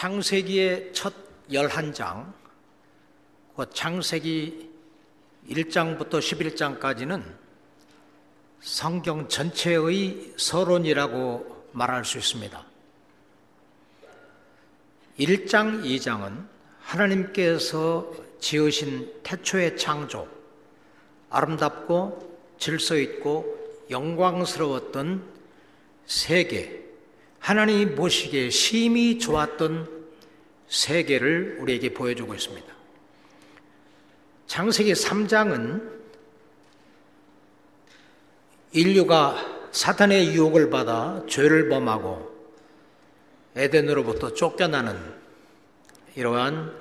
창세기의 첫 11장, 그 창세기 1장부터 11장까지는 성경 전체의 서론이라고 말할 수 있습니다. 1장, 2장은 하나님께서 지으신 태초의 창조, 아름답고 질서 있고 영광스러웠던 세계, 하나님이 보시기에 심히 좋았던 세계를 우리에게 보여주고 있습니다. 창세기 3장은 인류가 사탄의 유혹을 받아 죄를 범하고 에덴으로부터 쫓겨나는 이러한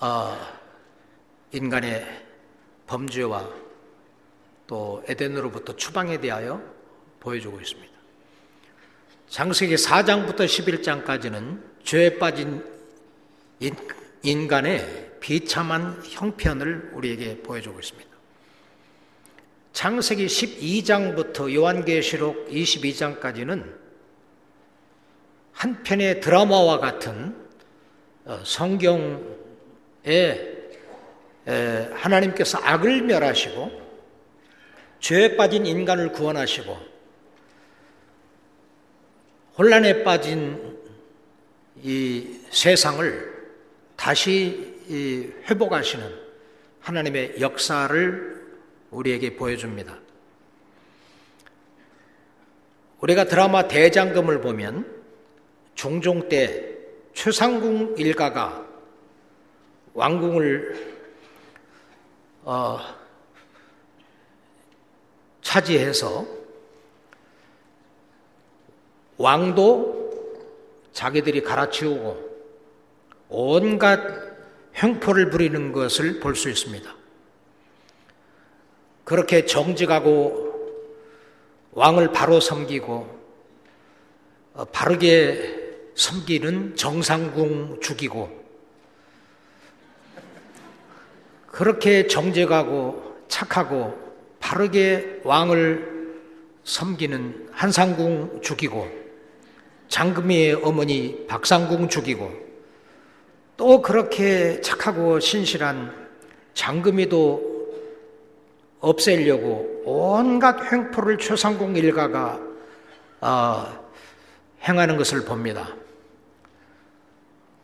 어, 인간의 범죄와 또 에덴으로부터 추방에 대하여 보여주고 있습니다. 장세기 4장부터 11장까지는 죄에 빠진 인간의 비참한 형편을 우리에게 보여주고 있습니다. 창세기 12장부터 요한계시록 22장까지는 한 편의 드라마와 같은 어, 성경에 하나님께서 악을 멸하시고 죄에 빠진 인간을 구원하시고 혼란에 빠진 이 세상을 다시 회복하시는 하나님의 역사를 우리에게 보여줍니다. 우리가 드라마 대장금을 보면 종종 때 최상궁 일가가 왕궁을 어, 차지해서 왕도 자기들이 갈아치우고 온갖 횡포를 부리는 것을 볼 수 있습니다. 그렇게 정직하고 왕을 바로 섬기고 어, 바르게 섬기는 정상궁 죽이고 그렇게 정직하고 착하고 바르게 왕을 섬기는 한상궁 죽이고 장금희의 어머니 박상궁 죽이고 또 그렇게 착하고 신실한 장금희도 없애려고 온갖 횡포를 최상궁 일가가 어, 행하는 것을 봅니다.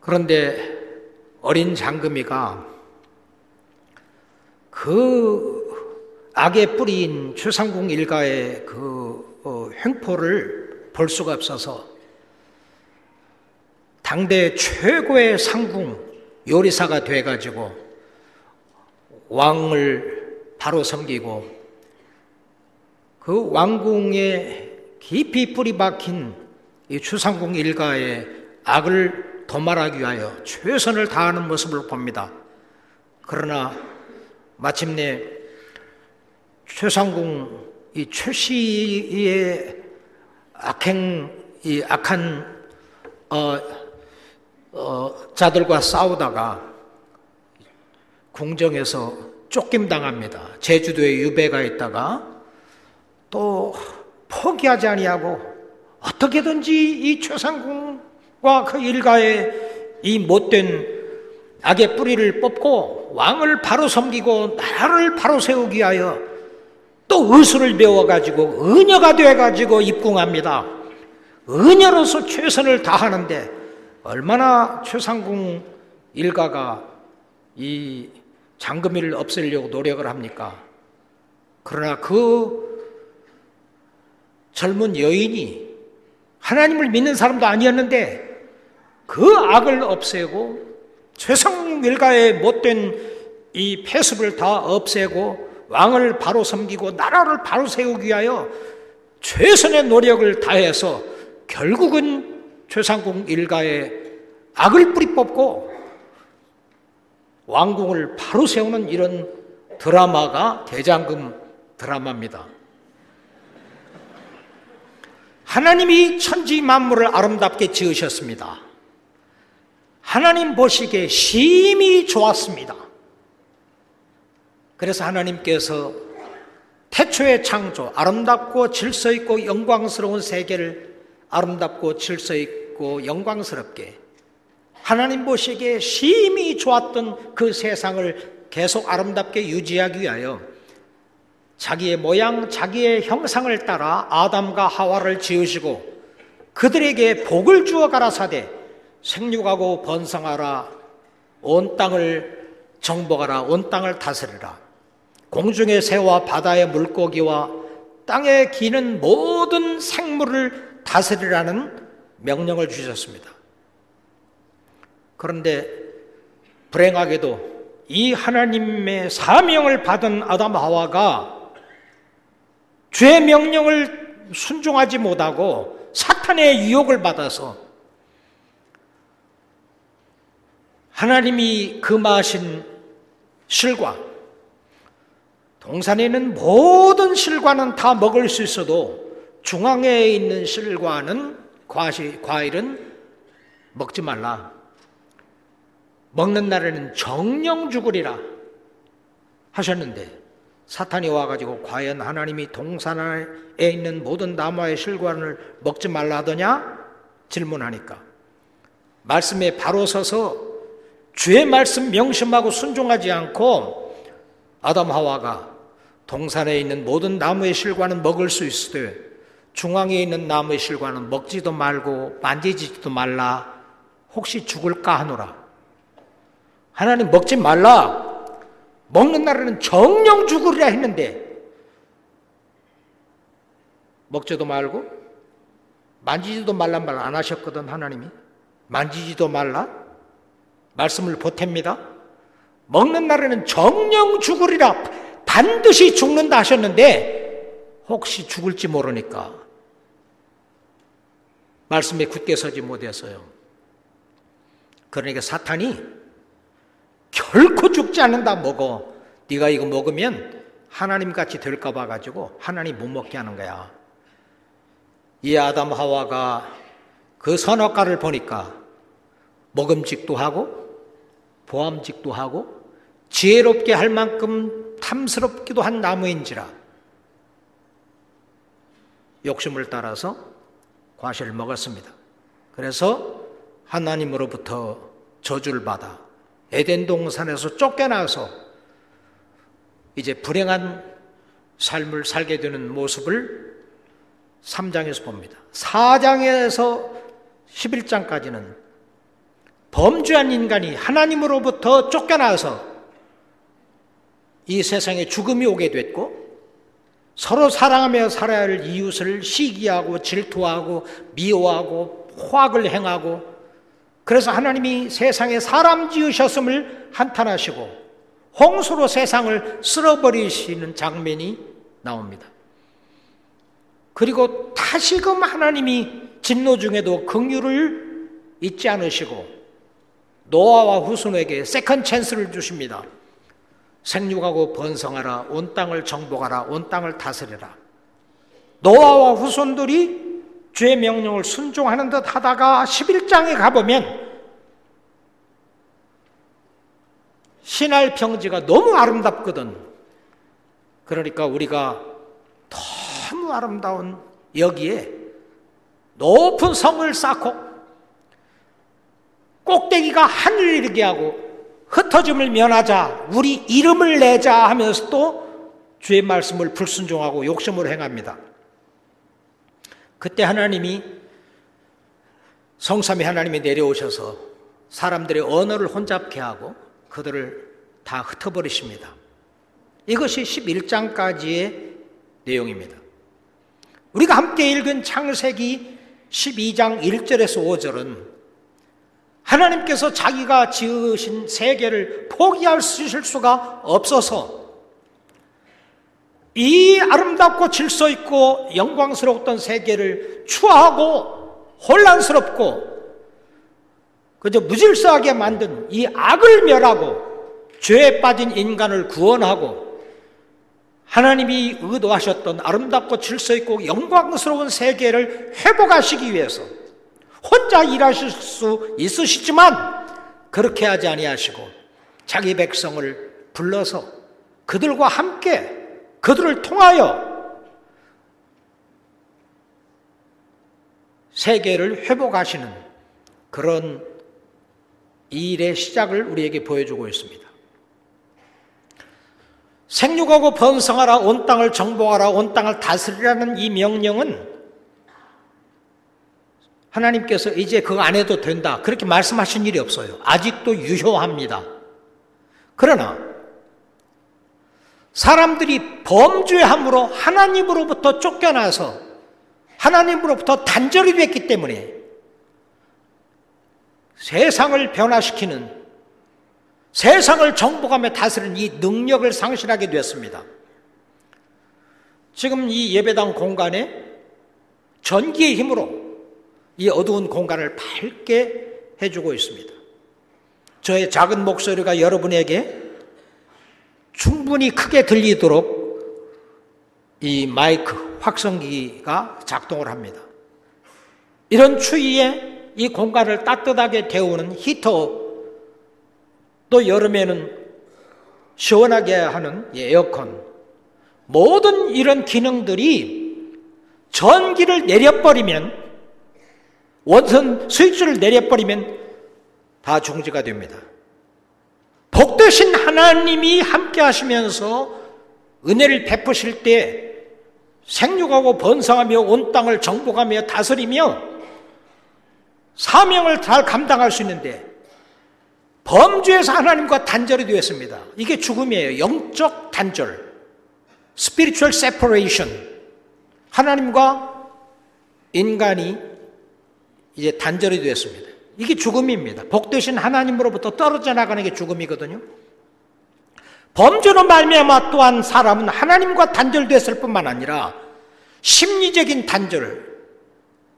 그런데 어린 장금희가 그 악의 뿌리인 최상궁 일가의 그 어, 횡포를 볼 수가 없어서 당대 최고의 상궁 요리사가 돼가지고 왕을 바로 섬기고 그 왕궁에 깊이 뿌리 박힌 이 추상궁 일가의 악을 도말하기 위하여 최선을 다하는 모습을 봅니다. 그러나 마침내 최상궁 이 최씨의 악행 이 악한 어, 어, 자들과 싸우다가 궁정에서 쫓김 당합니다. 제주도에 유배가 있다가 또 포기하지 아니하고 어떻게든지 이 최상궁과 그 일가의 이 못된 악의 뿌리를 뽑고 왕을 바로 섬기고 나라를 바로 세우기 위하여 또 의술을 배워가지고 은여가 돼가지고 입궁합니다. 은여로서 최선을 다하는데 얼마나 최상궁 일가가 이 장금이를 없애려고 노력을 합니까? 그러나 그 젊은 여인이 하나님을 믿는 사람도 아니었는데 그 악을 없애고 최상 일가의 못된 이 폐습을 다 없애고 왕을 바로 섬기고 나라를 바로 세우기 위하여 최선의 노력을 다해서 결국은 최상궁 일가의 악을 뿌리 뽑고 왕궁을 바로 세우는 이런 드라마가 대장금 드라마입니다. 하나님이 천지 만물을 아름답게 지으셨습니다. 하나님 보시기에 심히 좋았습니다. 그래서 하나님께서 태초의 창조, 아름답고 질서 있고 영광스러운 세계를 아름답고 질서 있고 영광스럽게 하나님 보시기에 심히 좋았던 그 세상을 계속 아름답게 유지하기 위하여 자기의 모양, 자기의 형상을 따라 아담과 하와를 지으시고 그들에게 복을 주어 가라사대 생육하고 번성하라. 온 땅을 정복하라. 온 땅을 다스리라. 공중의 새와 바다의 물고기와 땅에 기는 모든 생물을 다스리라는 명령을 주셨습니다. 그런데 불행하게도 이 하나님의 사명을 받은 아담 하와가 죄 명령을 순종하지 못하고 사탄의 유혹을 받아서 하나님이 금하신 실과 동산에 있는 모든 실과는 다 먹을 수 있어도 중앙에 있는 실과는 과시, 과일은 먹지 말라. 먹는 날에는 정령 죽으리라 하셨는데 사탄이 와가지고 과연 하나님이 동산에 있는 모든 나무의 실과를 먹지 말라 하더냐? 질문하니까 말씀에 바로 서서 주의 말씀 명심하고 순종하지 않고 아담 하와가 동산에 있는 모든 나무의 실과는 먹을 수 있으되 중앙에 있는 나무의 실과는 먹지도 말고 만지지도 말라. 혹시 죽을까 하노라. 하나님 먹지 말라. 먹는 날에는 정령 죽으리라 했는데 먹지도 말고 만지지도 말란 말 안 하셨거든 하나님이. 만지지도 말라. 말씀을 보탭니다. 먹는 날에는 정령 죽으리라. 반드시 죽는다 하셨는데 혹시 죽을지 모르니까 말씀에 굳게 서지 못해서요 그러니까 사탄이 결코 죽지 않는다 먹어. 네가 이거 먹으면 하나님 같이 될까 봐 가지고 하나님 못 먹게 하는 거야. 이 아담 하와가 그 선악과를 보니까 먹음직도 하고 보암직도 하고 지혜롭게 할 만큼 탐스럽기도 한 나무인지라 욕심을 따라서 과실을 먹었습니다. 그래서 하나님으로부터 저주를 받아 에덴 동산에서 쫓겨나서 이제 불행한 삶을 살게 되는 모습을 3장에서 봅니다. 4장에서 11장까지는 범죄한 인간이 하나님으로부터 쫓겨나서 이 세상에 죽음이 오게 됐고 서로 사랑하며 살아야 할 이웃을 시기하고 질투하고 미워하고 포악을 행하고 그래서 하나님이 세상에 사람 지으셨음을 한탄하시고 홍수로 세상을 쓸어버리시는 장면이 나옵니다. 그리고 다시금 하나님이 진노 중에도 긍휼을 잊지 않으시고 노아와 후손에게 second chance를 주십니다. 생육하고 번성하라 온 땅을 정복하라 온 땅을 다스리라. 노아와 후손들이 주의 명령을 순종하는 듯 하다가 11장에 가보면 신할 평지가 너무 아름답거든. 그러니까 우리가 너무 아름다운 여기에 높은 성을 쌓고 꼭대기가 하늘을 이르게 하고 흩어짐을 면하자 우리 이름을 내자 하면서 또 주의 말씀을 불순종하고 욕심을 행합니다. 그때 하나님이 성삼위 하나님이 내려오셔서 사람들의 언어를 혼잡케 하고 그들을 다 흩어버리십니다. 이것이 11장까지의 내용입니다. 우리가 함께 읽은 창세기 12장 1절에서 5절은 하나님께서 자기가 지으신 세계를 포기할 수가 없어서 이 아름답고 질서 있고 영광스러웠던 세계를 추하고 혼란스럽고 그저 무질서하게 만든 이 악을 멸하고 죄에 빠진 인간을 구원하고 하나님이 의도하셨던 아름답고 질서 있고 영광스러운 세계를 회복하시기 위해서 혼자 일하실 수 있으시지만 그렇게 하지 아니하시고 자기 백성을 불러서 그들과 함께 그들을 통하여 세계를 회복하시는 그런 이 일의 시작을 우리에게 보여주고 있습니다. 생육하고 번성하라 온 땅을 정복하라 온 땅을 다스리라는 이 명령은 하나님께서 이제 그거 안 해도 된다 그렇게 말씀하신 일이 없어요. 아직도 유효합니다. 그러나 사람들이 범죄함으로 하나님으로부터 쫓겨나서 하나님으로부터 단절이 됐기 때문에 세상을 변화시키는 세상을 정복하며 다스리는 이 능력을 상실하게 되었습니다. 지금 이 예배당 공간에 전기의 힘으로 이 어두운 공간을 밝게 해주고 있습니다. 저의 작은 목소리가 여러분에게 충분히 크게 들리도록 이 마이크 확성기가 작동을 합니다. 이런 추위에 이 공간을 따뜻하게 데우는 히터 또 여름에는 시원하게 하는 에어컨 모든 이런 기능들이 전기를 내려버리면 원선 스위치를 내려버리면 다 중지가 됩니다. 복되신 하나님이 함께 하시면서 은혜를 베푸실 때 생육하고 번성하며 온 땅을 정복하며 다스리며 사명을 잘 감당할 수 있는데 범죄에서 하나님과 단절이 되었습니다. 이게 죽음이에요. 영적 단절. spiritual separation. 하나님과 인간이 이제 단절이 되었습니다. 이게 죽음입니다. 복 되신 하나님으로부터 떨어져 나가는 게 죽음이거든요. 범죄로 말미암아 또한 사람은 하나님과 단절됐을 뿐만 아니라 심리적인 단절,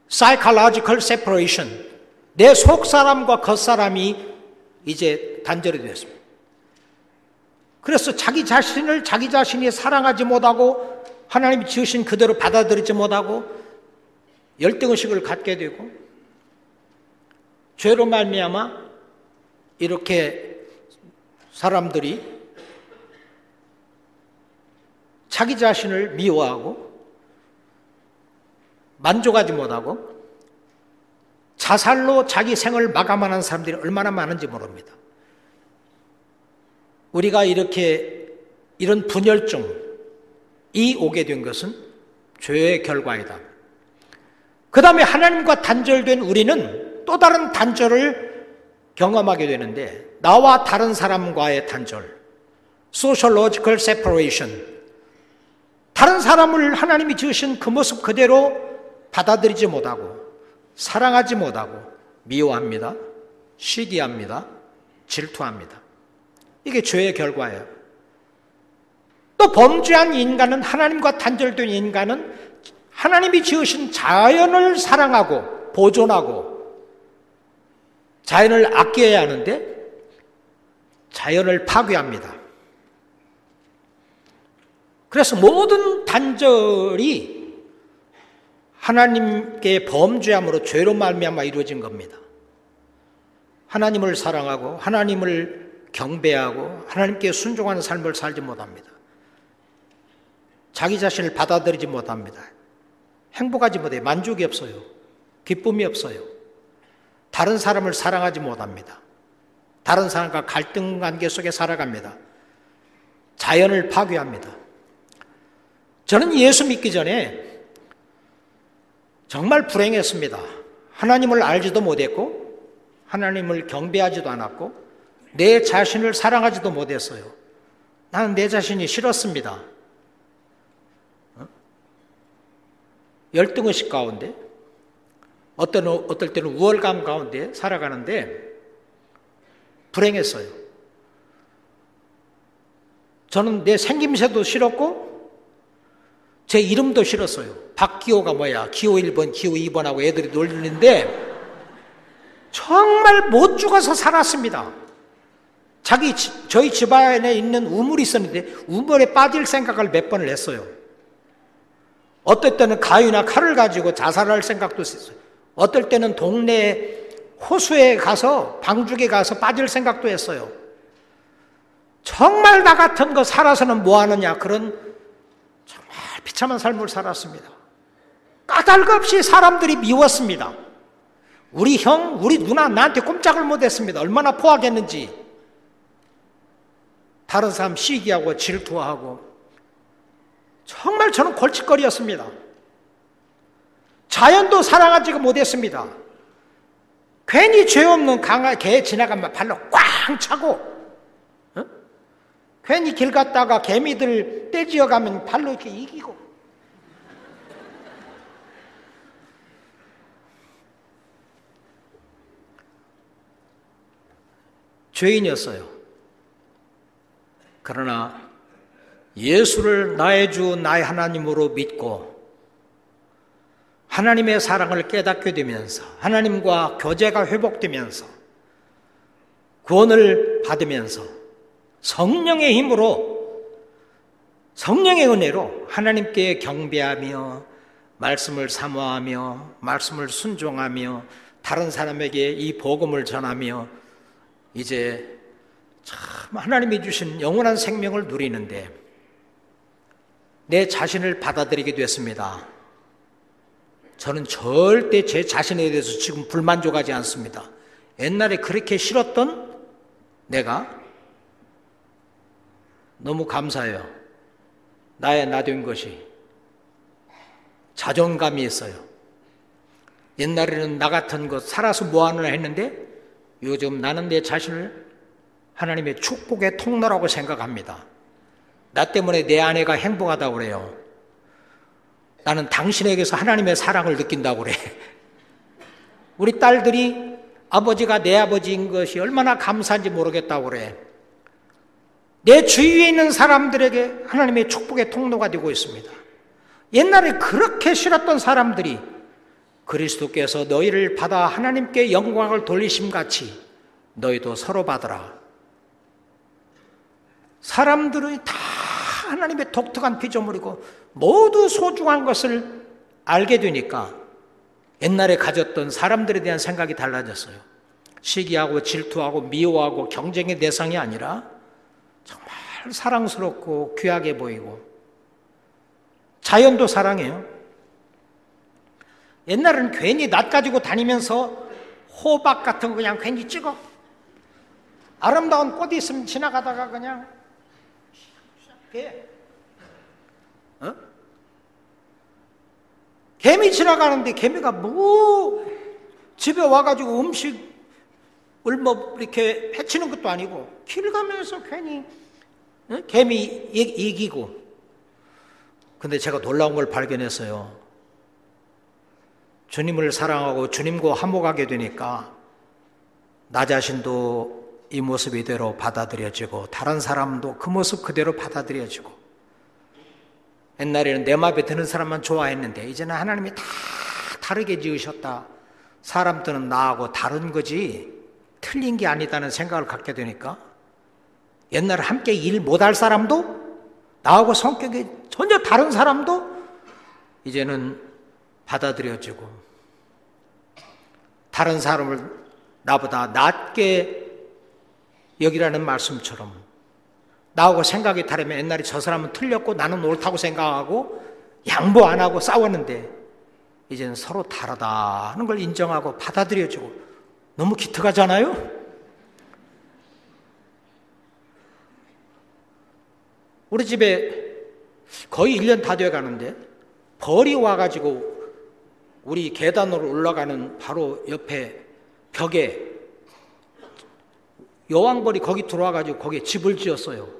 psychological separation, 내 속 사람과 겉 사람이 이제 단절이 되었습니다. 그래서 자기 자신을 자기 자신이 사랑하지 못하고 하나님이 지으신 그대로 받아들이지 못하고 열등의식을 갖게 되고 죄로 말미암아 이렇게 사람들이 자기 자신을 미워하고 만족하지 못하고 자살로 자기 생을 마감하는 사람들이 얼마나 많은지 모릅니다. 우리가 이렇게 이런 분열증이 오게 된 것은 죄의 결과이다. 그 다음에 하나님과 단절된 우리는 또 다른 단절을 경험하게 되는데 나와 다른 사람과의 단절, sociological separation. 다른 사람을 하나님이 지으신 그 모습 그대로 받아들이지 못하고 사랑하지 못하고 미워합니다. 시기합니다. 질투합니다. 이게 죄의 결과예요. 또 범죄한 인간은 하나님과 단절된 인간은 하나님이 지으신 자연을 사랑하고 보존하고 자연을 아껴야 하는데 자연을 파괴합니다. 그래서 모든 단절이 하나님께 범죄함으로 죄로 말미암아 이루어진 겁니다. 하나님을 사랑하고 하나님을 경배하고 하나님께 순종하는 삶을 살지 못합니다. 자기 자신을 받아들이지 못합니다. 행복하지 못해 만족이 없어요. 기쁨이 없어요. 다른 사람을 사랑하지 못합니다. 다른 사람과 갈등 관계 속에 살아갑니다. 자연을 파괴합니다. 저는 예수 믿기 전에 정말 불행했습니다. 하나님을 알지도 못했고, 하나님을 경배하지도 않았고, 내 자신을 사랑하지도 못했어요. 나는 내 자신이 싫었습니다. 어? 열등의식 가운데, 어떤, 어떨 때는 우월감 가운데 살아가는데, 불행했어요. 저는 내 생김새도 싫었고, 제 이름도 싫었어요. 박기호가 뭐야? 기호 1번, 기호 2번하고 애들이 놀리는데 정말 못 죽어서 살았습니다. 자기 저희 집안에 있는 우물이 있었는데 우물에 빠질 생각을 몇 번을 했어요. 어떨 때는 가위나 칼을 가지고 자살할 생각도 했어요. 어떨 때는 동네 호수에 가서 방죽에 가서 빠질 생각도 했어요. 정말 나 같은 거 살아서는 뭐 하느냐 그런 비참한 삶을 살았습니다. 까닭없이 사람들이 미웠습니다. 우리 형, 우리 누나 나한테 꼼짝을 못했습니다. 얼마나 포하겠는지. 다른 사람 시기하고 질투하고 정말 저는 골칫거리였습니다. 자연도 사랑하지가 못했습니다. 괜히 죄 없는 강아 개 지나가면 발로 꽝 차고, 어? 괜히 길 갔다가 개미들 떼지어 가면 발로 이렇게 이기고. 죄인이었어요. 그러나 예수를 나의 주, 나의 하나님으로 믿고 하나님의 사랑을 깨닫게 되면서 하나님과 교제가 회복되면서 구원을 받으면서 성령의 힘으로 성령의 은혜로 하나님께 경배하며 말씀을 사모하며 말씀을 순종하며 다른 사람에게 이 복음을 전하며 이제 참 하나님이 주신 영원한 생명을 누리는데 내 자신을 받아들이게 됐습니다. 저는 절대 제 자신에 대해서 지금 불만족하지 않습니다. 옛날에 그렇게 싫었던 내가 너무 감사해요. 나의 나된 것이 자존감이 있어요. 옛날에는 나 같은 것 살아서 뭐 하느라 했는데 요즘 나는 내 자신을 하나님의 축복의 통로라고 생각합니다. 나 때문에 내 아내가 행복하다고 그래요. 나는 당신에게서 하나님의 사랑을 느낀다고 그래. 우리 딸들이 아버지가 내 아버지인 것이 얼마나 감사한지 모르겠다고 그래. 내 주위에 있는 사람들에게 하나님의 축복의 통로가 되고 있습니다. 옛날에 그렇게 싫었던 사람들이 그리스도께서 너희를 받아 하나님께 영광을 돌리심 같이 너희도 서로 받으라. 사람들이 다 하나님의 독특한 피조물이고 모두 소중한 것을 알게 되니까 옛날에 가졌던 사람들에 대한 생각이 달라졌어요. 시기하고 질투하고 미워하고 경쟁의 대상이 아니라 정말 사랑스럽고 귀하게 보이고 자연도 사랑해요. 옛날에는 괜히 낯 가지고 다니면서 호박 같은 거 그냥 괜히 찍어. 아름다운 꽃이 있으면 지나가다가 그냥 개. 개미 지나가는데 개미가 뭐 집에 와가지고 음식을 뭐 이렇게 해치는 것도 아니고 길 가면서 괜히 어? 개미 이기고 근데 제가 놀라운 걸 발견했어요. 주님을 사랑하고 주님과 화목하게 되니까 나 자신도 이 모습 이대로 받아들여지고 다른 사람도 그 모습 그대로 받아들여지고 옛날에는 내 마음에 드는 사람만 좋아했는데 이제는 하나님이 다 다르게 지으셨다. 사람들은 나하고 다른 거지 틀린 게 아니다는 생각을 갖게 되니까 옛날에 함께 일 못할 사람도 나하고 성격이 전혀 다른 사람도 이제는 받아들여지고 다른 사람을 나보다 낮게 여기라는 말씀처럼 나하고 생각이 다르면 옛날에 저 사람은 틀렸고 나는 옳다고 생각하고 양보 안 하고 싸웠는데 이제는 서로 다르다 하는 걸 인정하고 받아들여주고 너무 기특하잖아요? 우리 집에 거의 1년 다 되어 가는데 벌이 와가지고 우리 계단으로 올라가는 바로 옆에 벽에 여왕벌이 거기 들어와가지고 거기에 집을 지었어요.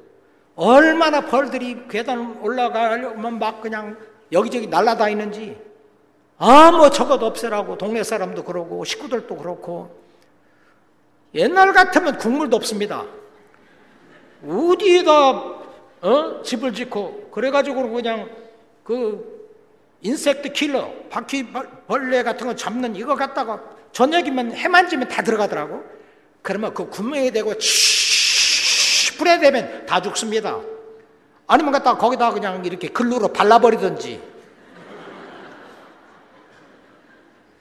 얼마나 벌들이 계단 올라가려면 막 그냥 여기저기 날아다니는지 아뭐 저것 없애라고 동네 사람도 그러고 식구들도 그렇고 옛날 같으면 국물도 없습니다. 어디에다 어? 집을 짓고 그래가지고 그냥 그 인섹트 킬러 바퀴벌레 같은 거 잡는 이거 갖다가 저녁이면 해만 지면 다 들어가더라고. 그러면 그 구멍에 대고 치 불에 대면 다 죽습니다. 아니면 갖다 거기다 그냥 이렇게 글루로 발라버리든지.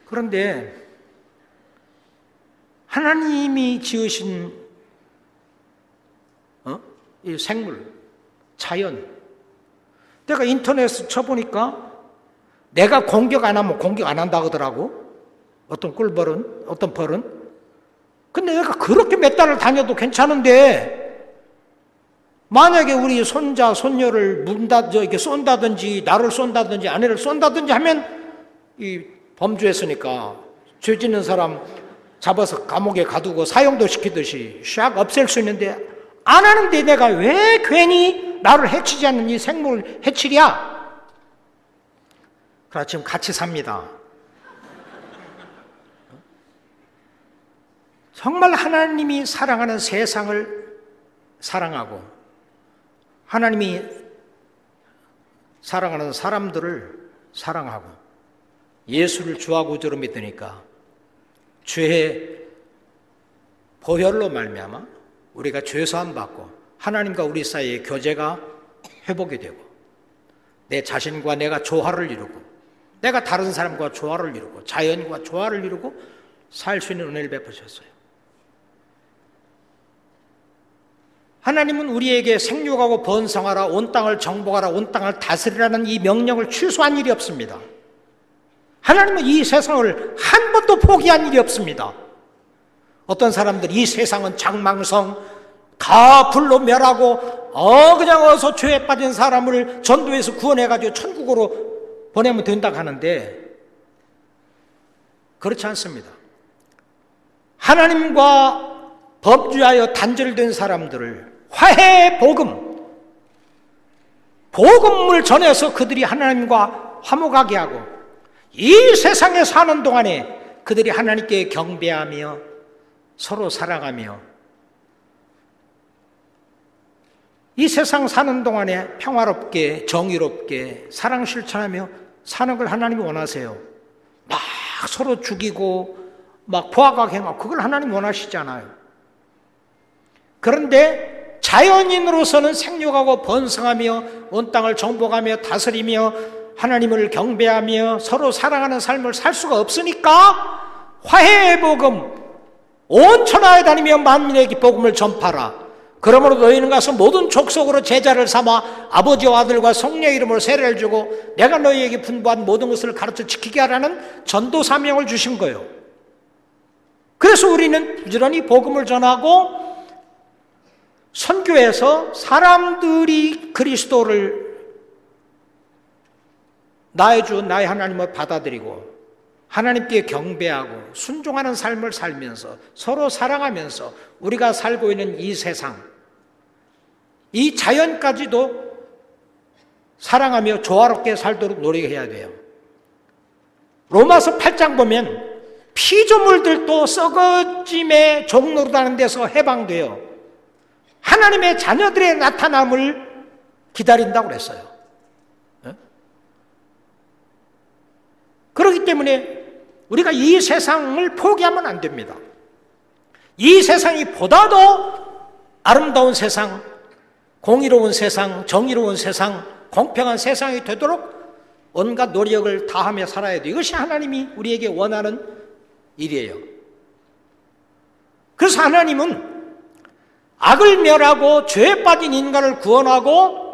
그런데 하나님이 지으신 어? 이 생물, 자연. 내가 인터넷 쳐보니까 내가 공격 안 하면 공격 안 한다 그러더라고. 어떤 꿀벌은, 어떤 벌은. 근데 내가 그렇게 몇 달을 다녀도 괜찮은데, 만약에 우리 손자, 손녀를 문다, 저렇게 쏜다든지, 나를 쏜다든지, 아내를 쏜다든지 하면, 이 범죄했으니까, 죄 짓는 사람 잡아서 감옥에 가두고 사형도 시키듯이 샥 없앨 수 있는데, 안 하는데 내가 왜 괜히 나를 해치지 않는 이 생물을 해치랴? 그래, 지금 같이 삽니다. 정말 하나님이 사랑하는 세상을 사랑하고 하나님이 사랑하는 사람들을 사랑하고 예수를 주하고 구주로 믿으니까 죄의 보혈로 말미암아 우리가 죄사함 받고 하나님과 우리 사이의 교제가 회복이 되고 내 자신과 내가 조화를 이루고 내가 다른 사람과 조화를 이루고 자연과 조화를 이루고 살 수 있는 은혜를 베푸셨어요. 하나님은 우리에게 생육하고 번성하라, 온 땅을 정복하라, 온 땅을 다스리라는 이 명령을 취소한 일이 없습니다. 하나님은 이 세상을 한 번도 포기한 일이 없습니다. 어떤 사람들 이 세상은 장망성, 다 불로 멸하고, 어, 그냥 어서 죄에 빠진 사람을 전도해서 구원해가지고 천국으로 보내면 된다 하는데, 그렇지 않습니다. 하나님과 범죄하여 단절된 사람들을 화해 복음, 복음을 전해서 그들이 하나님과 화목하게 하고 이 세상에 사는 동안에 그들이 하나님께 경배하며 서로 사랑하며 이 세상 사는 동안에 평화롭게 정의롭게 사랑 실천하며 사는 걸 하나님이 원하세요. 막 서로 죽이고 막 포악하게 행하고 그걸 하나님 원하시잖아요. 그런데 자연인으로서는 생육하고 번성하며 온 땅을 정복하며 다스리며 하나님을 경배하며 서로 사랑하는 삶을 살 수가 없으니까 화해의 복음 온 천하에 다니며 만민에게 복음을 전파라. 그러므로 너희는 가서 모든 족속으로 제자를 삼아 아버지와 아들과 성령 이름으로 세례를 주고 내가 너희에게 분부한 모든 것을 가르쳐 지키게 하라는 전도 사명을 주신 거예요. 그래서 우리는 부지런히 복음을 전하고 선교에서 사람들이 그리스도를 나의 주, 나의 하나님을 받아들이고 하나님께 경배하고 순종하는 삶을 살면서 서로 사랑하면서 우리가 살고 있는 이 세상, 이 자연까지도 사랑하며 조화롭게 살도록 노력해야 돼요. 로마서 8장 보면 피조물들도 썩어짐의 종로라는 데서 해방돼요. 하나님의 자녀들의 나타남을 기다린다고 그랬어요. 네? 그렇기 때문에 우리가 이 세상을 포기하면 안 됩니다. 이 세상이 보다 더 아름다운 세상, 공의로운 세상, 정의로운 세상, 공평한 세상이 되도록 온갖 노력을 다하며 살아야 돼. 이것이 하나님이 우리에게 원하는 일이에요. 그래서 하나님은 악을 멸하고 죄에 빠진 인간을 구원하고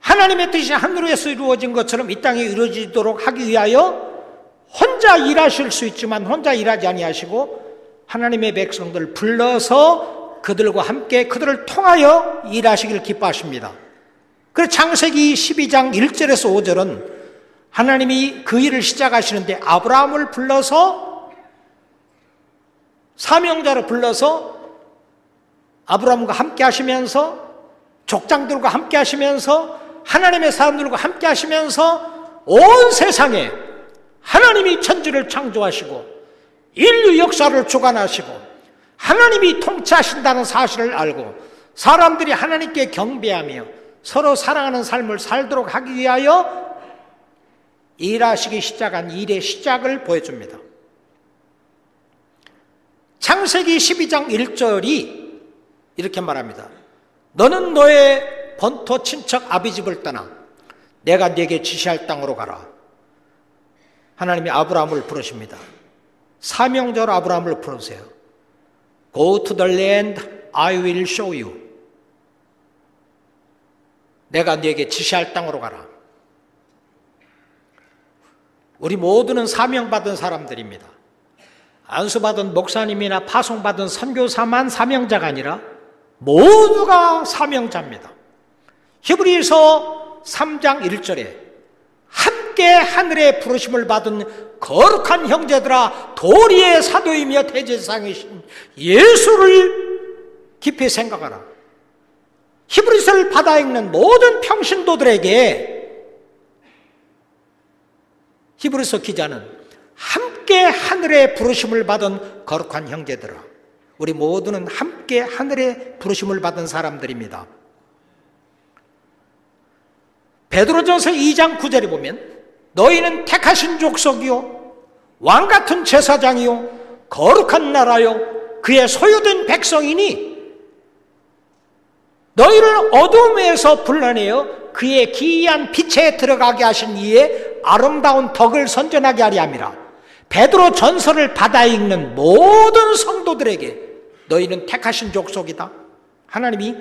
하나님의 뜻이 하늘에서 이루어진 것처럼 이 땅에 이루어지도록 하기 위하여 혼자 일하실 수 있지만 혼자 일하지 아니하시고 하나님의 백성들을 불러서 그들과 함께 그들을 통하여 일하시기를 기뻐하십니다. 그래서 창세기 12장 1절에서 5절은 하나님이 그 일을 시작하시는데 아브라함을 불러서 사명자로 불러서 아브라함과 함께 하시면서 족장들과 함께 하시면서 하나님의 사람들과 함께 하시면서 온 세상에 하나님이 천지를 창조하시고 인류 역사를 주관하시고 하나님이 통치하신다는 사실을 알고 사람들이 하나님께 경배하며 서로 사랑하는 삶을 살도록 하기 위하여 일하시기 시작한 일의 시작을 보여줍니다. 창세기 12장 1절이 이렇게 말합니다. 너는 너의 번토 친척 아비집을 떠나 내가 네게 지시할 땅으로 가라. 하나님이 아브라함을 부르십니다. 사명자로 아브라함을 부르세요. Go to the land I will show you. 내가 네게 지시할 땅으로 가라. 우리 모두는 사명받은 사람들입니다. 안수받은 목사님이나 파송받은 선교사만 사명자가 아니라 모두가 사명자입니다. 히브리서 3장 1절에 함께 하늘의 부르심을 받은 거룩한 형제들아 도리의 사도이며 대제상이신 예수를 깊이 생각하라. 히브리서를 받아 읽는 모든 평신도들에게 히브리서 기자는 함 께 하늘의 부르심을 받은 거룩한 형제들아 우리 모두는 함께 하늘의 부르심을 받은 사람들입니다. 베드로전서 2장 9절에 보면 너희는 택하신 족속이요 왕 같은 제사장이요 거룩한 나라요 그의 소유된 백성이니 너희를 어둠에서 불러내어 그의 기이한 빛에 들어가게 하신 이의 아름다운 덕을 선전하게 하리 함이라 베드로 전설을 받아 읽는 모든 성도들에게 너희는 택하신 족속이다 하나님이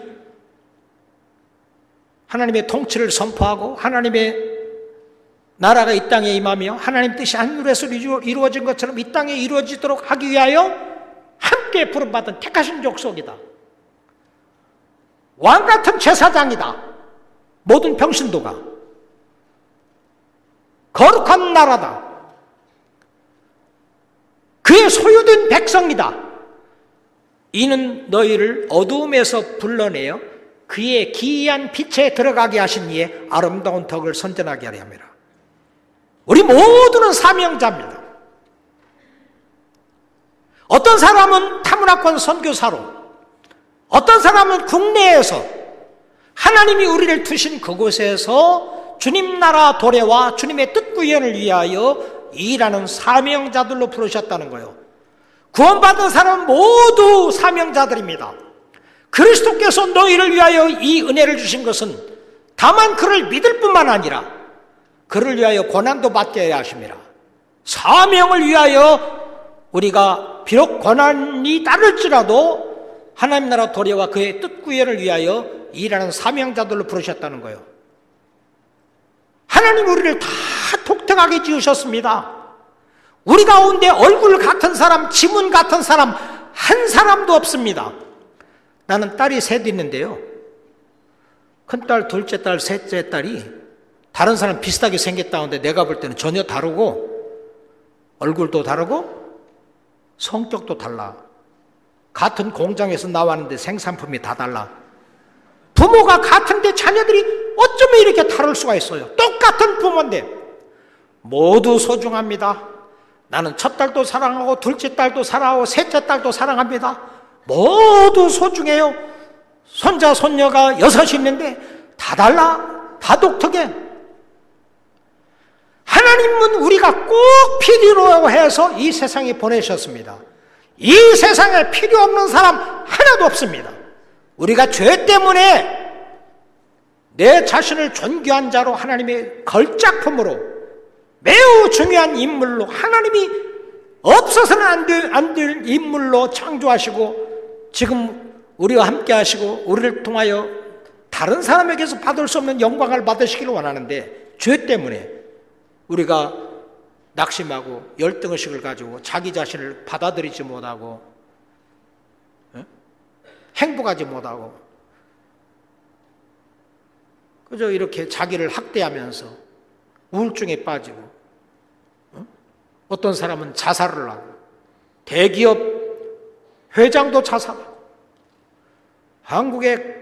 하나님의 통치를 선포하고 하나님의 나라가 이 땅에 임하며 하나님 뜻이 하늘에서 이루어진 것처럼 이 땅에 이루어지도록 하기 위하여 함께 부름받은 택하신 족속이다. 왕 같은 제사장이다. 모든 평신도가. 거룩한 나라다. 그의 소유된 백성이다. 이는 너희를 어두움에서 불러내어 그의 기이한 빛에 들어가게 하신 이의 아름다운 덕을 선전하게 하려 합니다. 우리 모두는 사명자입니다. 어떤 사람은 타문화권 선교사로, 어떤 사람은 국내에서 하나님이 우리를 두신 그곳에서 주님 나라 도래와 주님의 뜻 구현을 위하여 일하는 사명자들로 부르셨다는 거예요. 구원받은 사람은 모두 사명자들입니다. 그리스도께서 너희를 위하여 이 은혜를 주신 것은 다만 그를 믿을 뿐만 아니라 그를 위하여 고난도 받게 하십니다. 사명을 위하여 우리가 비록 고난이 따를지라도 하나님 나라 도래와 그의 뜻 구현을 위하여 일하는 사명자들로 부르셨다는 거예요. 하나님 우리를 다 독특하게 지으셨습니다. 우리 가운데 얼굴 같은 사람, 지문 같은 사람 한 사람도 없습니다. 나는 딸이 셋 있는데요. 큰딸, 둘째 딸, 셋째 딸이 다른 사람 비슷하게 생겼다는데 내가 볼 때는 전혀 다르고 얼굴도 다르고 성격도 달라. 같은 공장에서 나왔는데 생산품이 다 달라. 부모가 같은데 자녀들이 어쩌면 이렇게 다를 수가 있어요. 똑같은 부모인데 모두 소중합니다. 나는 첫 딸도 사랑하고 둘째 딸도 사랑하고 셋째 딸도 사랑합니다. 모두 소중해요. 손자, 손녀가 여섯이 있는데 다 달라. 다 독특해. 하나님은 우리가 꼭 필요로 해서 이 세상에 보내셨습니다. 이 세상에 필요 없는 사람 하나도 없습니다. 우리가 죄 때문에 내 자신을 존귀한 자로 하나님의 걸작품으로 매우 중요한 인물로 하나님이 없어서는 안 될, 안 될 인물로 창조하시고 지금 우리와 함께 하시고 우리를 통하여 다른 사람에게서 받을 수 없는 영광을 받으시기를 원하는데 죄 때문에 우리가 낙심하고 열등 의식을 가지고 자기 자신을 받아들이지 못하고 행복하지 못하고 그저 이렇게 자기를 학대하면서 우울증에 빠지고 어떤 사람은 자살을 하고 대기업 회장도 자살하고 한국의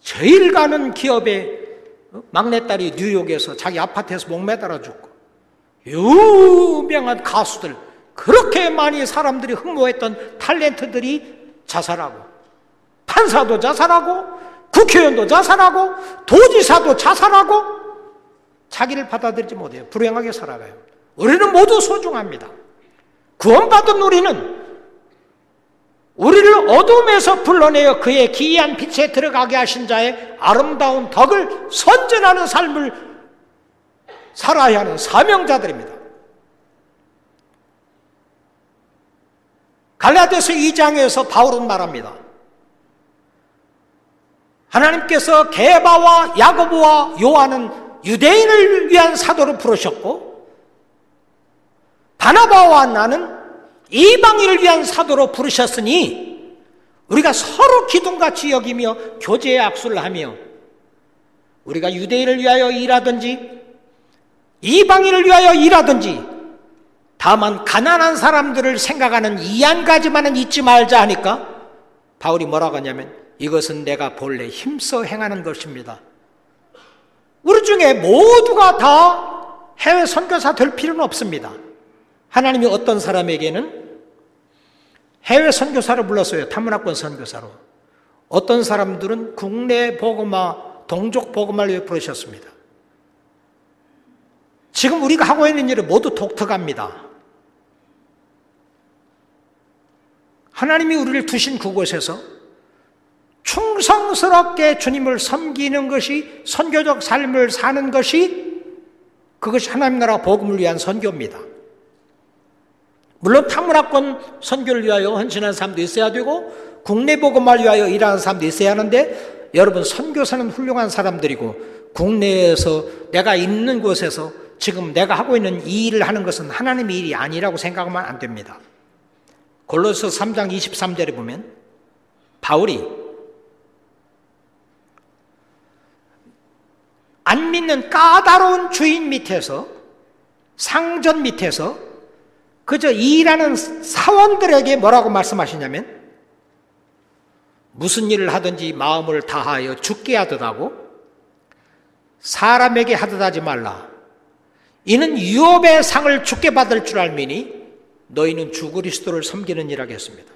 제일 가는 기업의 막내딸이 뉴욕에서 자기 아파트에서 목매달아 죽고 유명한 가수들 그렇게 많이 사람들이 흠모했던 탤런트들이 자살하고 판사도 자살하고 국회의원도 자살하고 도지사도 자살하고 자기를 받아들이지 못해요. 불행하게 살아가요. 우리는 모두 소중합니다. 구원받은 우리는 우리를 어둠에서 불러내어 그의 기이한 빛에 들어가게 하신 자의 아름다운 덕을 선전하는 삶을 살아야 하는 사명자들입니다. 갈라디아서 2장에서 바울은 말합니다. 하나님께서 게바와 야고보와 요한은 유대인을 위한 사도로 부르셨고 바나바와 나는 이방인을 위한 사도로 부르셨으니 우리가 서로 기둥같이 여기며 교제의 악수를 하며 우리가 유대인을 위하여 일하든지 이방인을 위하여 일하든지 다만 가난한 사람들을 생각하는 이 한 가지만은 잊지 말자 하니까 바울이 뭐라고 하냐면 이것은 내가 본래 힘써 행하는 것입니다. 우리 중에 모두가 다 해외 선교사 될 필요는 없습니다. 하나님이 어떤 사람에게는 해외 선교사를 불렀어요. 탐문학권 선교사로. 어떤 사람들은 국내 복음화, 동족 복음화를 위해 부르셨습니다. 지금 우리가 하고 있는 일은 모두 독특합니다. 하나님이 우리를 두신 그곳에서 충성스럽게 주님을 섬기는 것이 선교적 삶을 사는 것이 그것이 하나님 나라 복음을 위한 선교입니다. 물론 탐문학권 선교를 위하여 헌신하는 사람도 있어야 되고 국내 복음을 위하여 일하는 사람도 있어야 하는데 여러분 선교사는 훌륭한 사람들이고 국내에서 내가 있는 곳에서 지금 내가 하고 있는 이 일을 하는 것은 하나님의 일이 아니라고 생각하면 안 됩니다. 골로서 3장 23절에 보면 바울이 안 믿는 까다로운 주인 밑에서 상전 밑에서 그저 일하는 사원들에게 뭐라고 말씀하시냐면 무슨 일을 하든지 마음을 다하여 죽게 하듯 하고 사람에게 하듯 하지 말라. 이는 유업의 상을 죽게 받을 줄 알미니 너희는 주 그리스도를 섬기는 일하게 했습니다.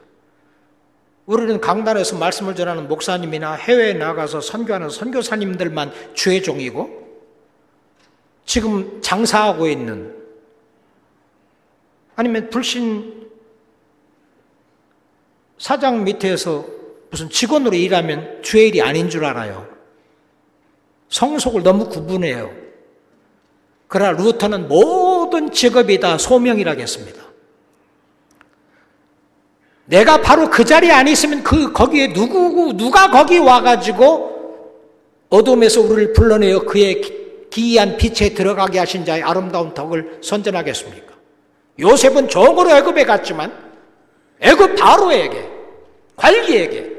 우리는 강단에서 말씀을 전하는 목사님이나 해외에 나가서 선교하는 선교사님들만 주의 종이고 지금 장사하고 있는 아니면 불신 사장 밑에서 무슨 직원으로 일하면 주의 일이 아닌 줄 알아요. 성속을 너무 구분해요. 그러나 루터는 모든 직업이 다 소명이라겠습니다. 내가 바로 그 자리에 안 있으면 그 거기에 누구 누가 거기 와가지고 어둠에서 우리를 불러내어 그의 기이한 빛에 들어가게 하신 자의 아름다운 덕을 선전하겠습니까? 요셉은 종으로 애굽에 갔지만 애굽 바로에게 관리에게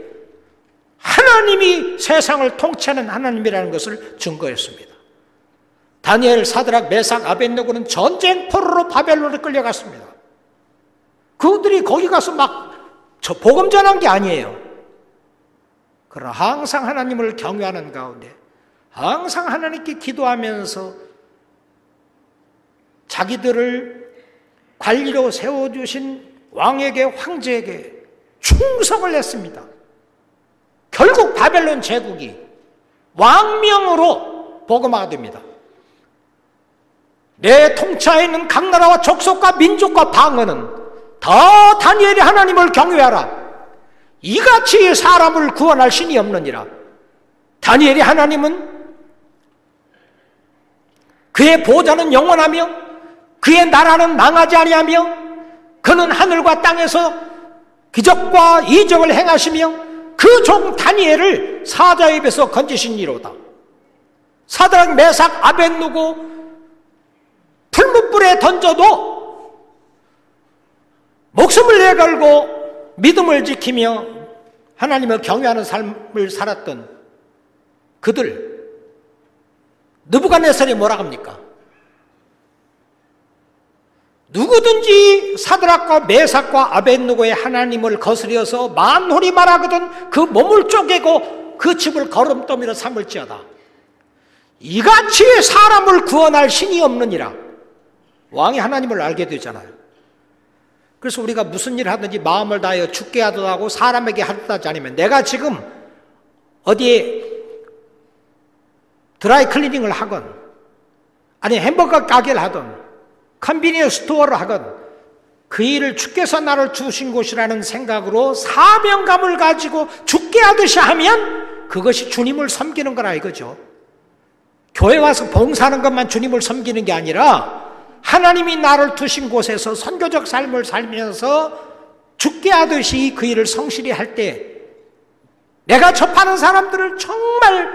하나님이 세상을 통치하는 하나님이라는 것을 증거했습니다. 다니엘, 사드락, 메삭, 아벤노고는 전쟁 포로로 바벨론에 끌려갔습니다. 그들이 거기 가서 막 저 복음 전한 게 아니에요. 그러나 항상 하나님을 경외하는 가운데 항상 하나님께 기도하면서 자기들을 관리로 세워주신 왕에게 황제에게 충성을 했습니다. 결국 바벨론 제국이 왕명으로 복음화가 됩니다. 내 통치하에 있는 각 나라와 족속과 민족과 방언은 더 다니엘이 하나님을 경외하라. 이같이 사람을 구원할 신이 없느니라. 다니엘이 하나님은 그의 보좌는 영원하며 그의 나라는 망하지 아니하며 그는 하늘과 땅에서 기적과 이적을 행하시며 그 종 다니엘을 사자의 입에서 건지신 이로다. 사드락 메삭 아벤누고 풀무불에 던져도 목숨을 내걸고 믿음을 지키며 하나님을 경외하는 삶을 살았던 그들 느부갓네살이 뭐라 합니까? 누구든지 사드락과 메삭과 아벤누고의 하나님을 거스려서 만홀이 말하거든 그 몸을 쪼개고 그 집을 걸음더미로 삼을지어다. 이같이 사람을 구원할 신이 없느니라. 왕이 하나님을 알게 되잖아요. 그래서 우리가 무슨 일을 하든지 마음을 다하여 죽게 하더라고 사람에게 하듯하지 않으면 내가 지금 어디에 드라이 클리닝을 하건 아니 햄버거 가게를 하든 convenience store를 하건 그 일을 주께서 나를 주신 곳이라는 생각으로 사명감을 가지고 주께 하듯이 하면 그것이 주님을 섬기는 거라 이거죠. 교회 와서 봉사하는 것만 주님을 섬기는 게 아니라 하나님이 나를 두신 곳에서 선교적 삶을 살면서 죽게 하듯이 그 일을 성실히 할 때 내가 접하는 사람들을 정말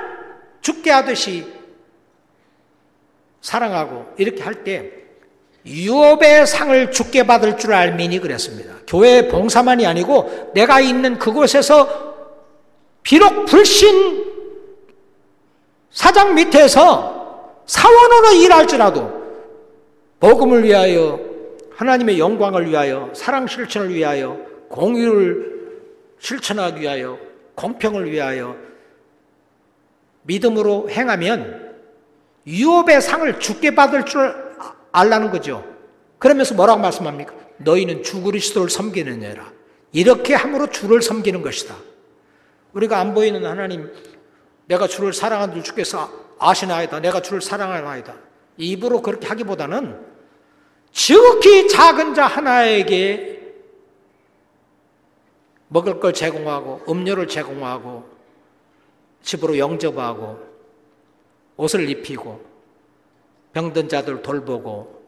죽게 하듯이 사랑하고 이렇게 할 때 유업의 상을 죽게 받을 줄 알미니 그랬습니다. 교회 봉사만이 아니고 내가 있는 그곳에서 비록 불신 사장 밑에서 사원으로 일할지라도 복음을 위하여 하나님의 영광을 위하여 사랑 실천을 위하여 공유를 실천하기 위하여 공평을 위하여 믿음으로 행하면 유업의 상을 죽게 받을 줄 알라는 거죠. 그러면서 뭐라고 말씀합니까? 너희는 주 그리스도를 섬기느냐라. 이렇게 함으로 주를 섬기는 것이다. 우리가 안 보이는 하나님, 내가 주를 사랑하는 줄 주께서 아시나이다. 내가 주를 사랑하나이다. 입으로 그렇게 하기보다는 지극히 작은 자 하나에게 먹을 걸 제공하고 음료를 제공하고 집으로 영접하고 옷을 입히고 병든 자들 돌보고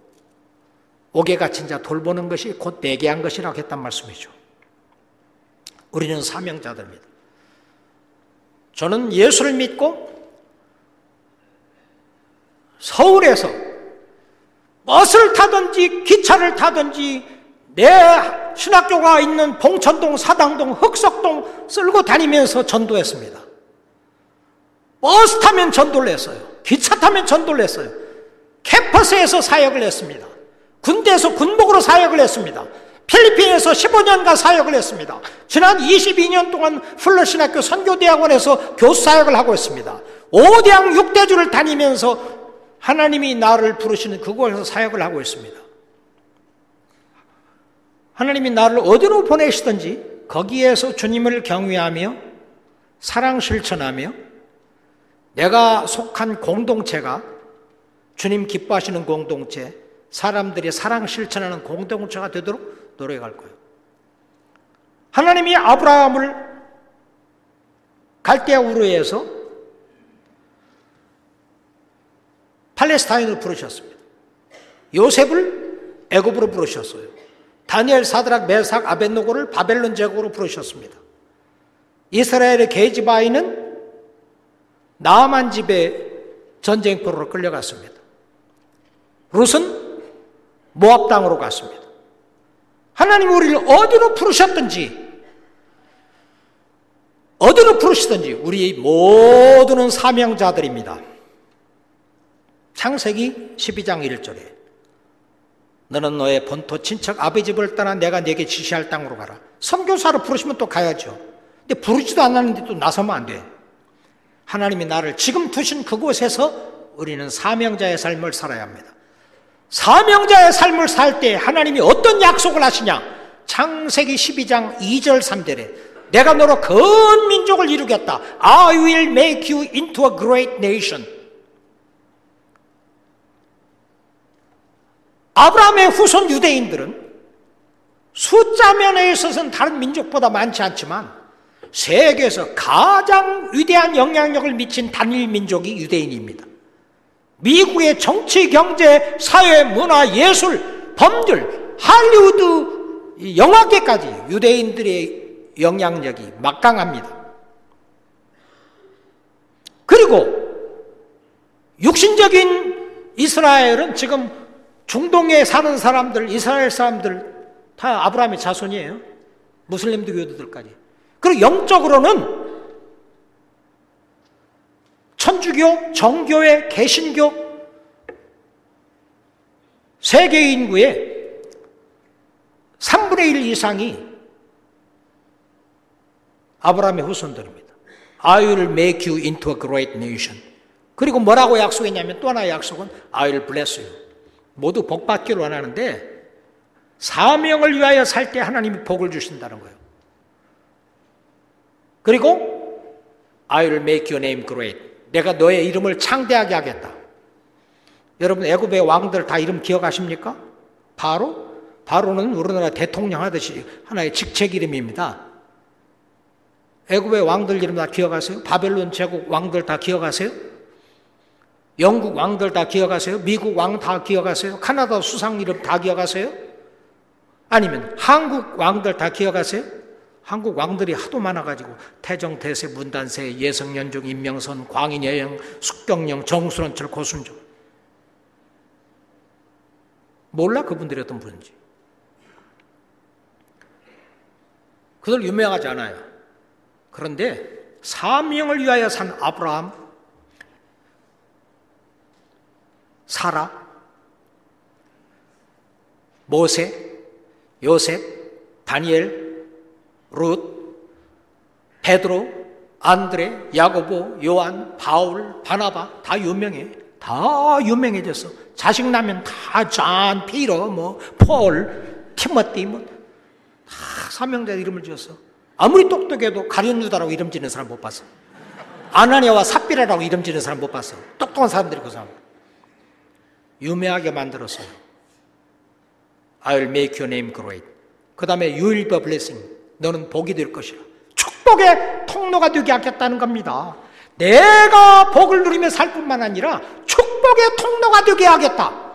옥에 갇힌 자 돌보는 것이 곧 내게 한 것이라고 했단 말씀이죠. 우리는 사명자들입니다. 저는 예수를 믿고 서울에서 버스를 타든지 기차를 타든지 내 신학교가 있는 봉천동, 사당동, 흑석동 쓸고 다니면서 전도했습니다. 버스 타면 전도를 했어요. 기차 타면 전도를 했어요. 캠퍼스에서 사역을 했습니다. 군대에서 군복으로 사역을 했습니다. 필리핀에서 15년간 사역을 했습니다. 지난 22년 동안 플러신학교 선교대학원에서 교수 사역을 하고 있습니다. 5대학 6대주를 다니면서 하나님이 나를 부르시는 그곳에서 사역을 하고 있습니다. 하나님이 나를 어디로 보내시든지 거기에서 주님을 경외하며 사랑 실천하며 내가 속한 공동체가 주님 기뻐하시는 공동체, 사람들이 사랑 실천하는 공동체가 되도록 노력할 거예요. 하나님이 아브라함을 갈대아 우르에서 팔레스타인으로 부르셨습니다. 요셉을 애굽으로 부르셨어요. 다니엘 사드락 메삭 아벤노고를 바벨론 제국으로 부르셨습니다. 이스라엘의 게지바이는 나만 집에 전쟁포로 끌려갔습니다. 룻은 모압 땅으로 갔습니다. 하나님 우리를 어디로 부르셨든지 어디로 부르시든지 우리 모두는 사명자들입니다. 창세기 12장 1절에 너는 너의 본토 친척 아버지 집을 떠나 내가 네게 지시할 땅으로 가라. 선교사로 부르시면 또 가야죠. 근데 부르지도 않았는데 또 나서면 안 돼. 하나님이 나를 지금 두신 그곳에서 우리는 사명자의 삶을 살아야 합니다. 사명자의 삶을 살 때 하나님이 어떤 약속을 하시냐? 창세기 12장 2절 3절에 내가 너로 큰 민족을 이루겠다. I will make you into a great nation. 아브라함의 후손 유대인들은 숫자 면에 있어서는 다른 민족보다 많지 않지만 세계에서 가장 위대한 영향력을 미친 단일 민족이 유대인입니다. 미국의 정치, 경제, 사회, 문화, 예술, 법률, 할리우드, 영화계까지 유대인들의 영향력이 막강합니다. 그리고 육신적인 이스라엘은 지금 중동에 사는 사람들, 이스라엘 사람들 다 아브라함의 자손이에요. 무슬림도 교도들까지. 그리고 영적으로는 천주교, 정교회, 개신교 세계 인구의 3분의 1 이상이 아브라함의 후손들입니다. I will make you into a great nation. 그리고 뭐라고 약속했냐면 또 하나의 약속은 I will bless you. 모두 복 받기를 원하는데 사명을 위하여 살 때 하나님이 복을 주신다는 거예요. 그리고 I will make your name great. 내가 너의 이름을 창대하게 하겠다. 여러분 애굽의 왕들 다 이름 기억하십니까? 바로 바로는 우리나라 대통령 하듯이 하나의 직책 이름입니다. 애굽의 왕들 이름 다 기억하세요? 바벨론 제국 왕들 다 기억하세요? 영국 왕들 다 기억하세요? 미국 왕 다 기억하세요? 카나다 수상 이름 다 기억하세요? 아니면 한국 왕들 다 기억하세요? 한국 왕들이 하도 많아가지고 태정, 대세, 문단세, 예성연중, 임명선, 광인여영, 숙경영, 정수론철, 고순종 몰라 그분들이 어떤 분인지. 그들 유명하지 않아요. 그런데 사명을 위하여 산 아브라함, 사라, 모세, 요셉, 다니엘, 룻, 베드로, 안드레, 야고보, 요한, 바울, 바나바 다 유명해. 다 유명해졌어. 자식 나면 다 John, Peter, 뭐 Paul, Timothy 뭐 다 사명자 이름을 지었어. 아무리 똑똑해도 가룟 유다라고 이름 짓는 사람 못 봤어. 아나니아와 삽비라라고 이름 짓는 사람 못 봤어. 똑똑한 사람들이 그 사람. 유명하게 만들었어요. I'll make your name great. 그 다음에 you will be a blessing. 너는 복이 될 것이라. 축복의 통로가 되게 하겠다는 겁니다. 내가 복을 누리며 살 뿐만 아니라 축복의 통로가 되게 하겠다.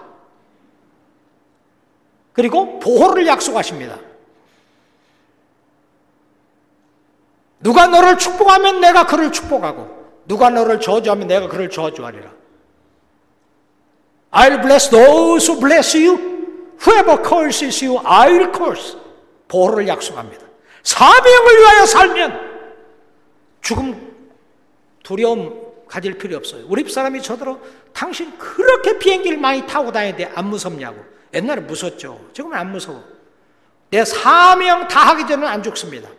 그리고 보호를 약속하십니다. 누가 너를 축복하면 내가 그를 축복하고 누가 너를 저주하면 내가 그를 저주하리라. I'll bless those who bless you. Whoever curses you, I'll curse. 보호를 약속합니다. 사명을 위하여 살면 죽음 두려움 가질 필요 없어요. 우리 사람이 저더러 당신 그렇게 비행기를 많이 타고 다니는데 안 무섭냐고. 옛날에 무섭죠. 지금은 안 무서워. 내 사명 다 하기 전에는 안 죽습니다.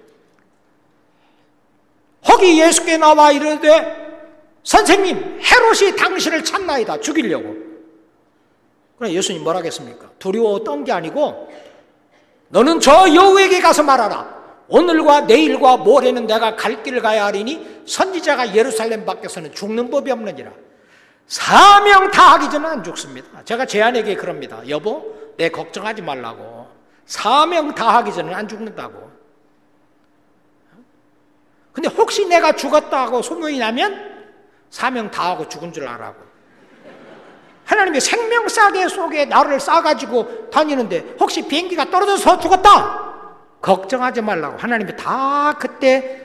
혹이 예수께 나와 이르되 선생님 헤롯이 당신을 찾나이다 죽이려고. 그럼 예수님 뭐라 하겠습니까? 두려워 떤 게 아니고 너는 저 여우에게 가서 말하라. 오늘과 내일과 모레는 내가 갈 길을 가야 하리니 선지자가 예루살렘 밖에서는 죽는 법이 없느니라. 사명 다 하기 전에 안 죽습니다. 제가 제 아내에게 그럽니다. 여보, 내 걱정하지 말라고. 사명 다 하기 전에 안 죽는다고. 근데 혹시 내가 죽었다 하고 소문이 나면 사명 다 하고 죽은 줄 알라고. 하나님의 생명싸개 속에 나를 싸가지고 다니는데 혹시 비행기가 떨어져서 죽었다! 걱정하지 말라고. 하나님이 다 그때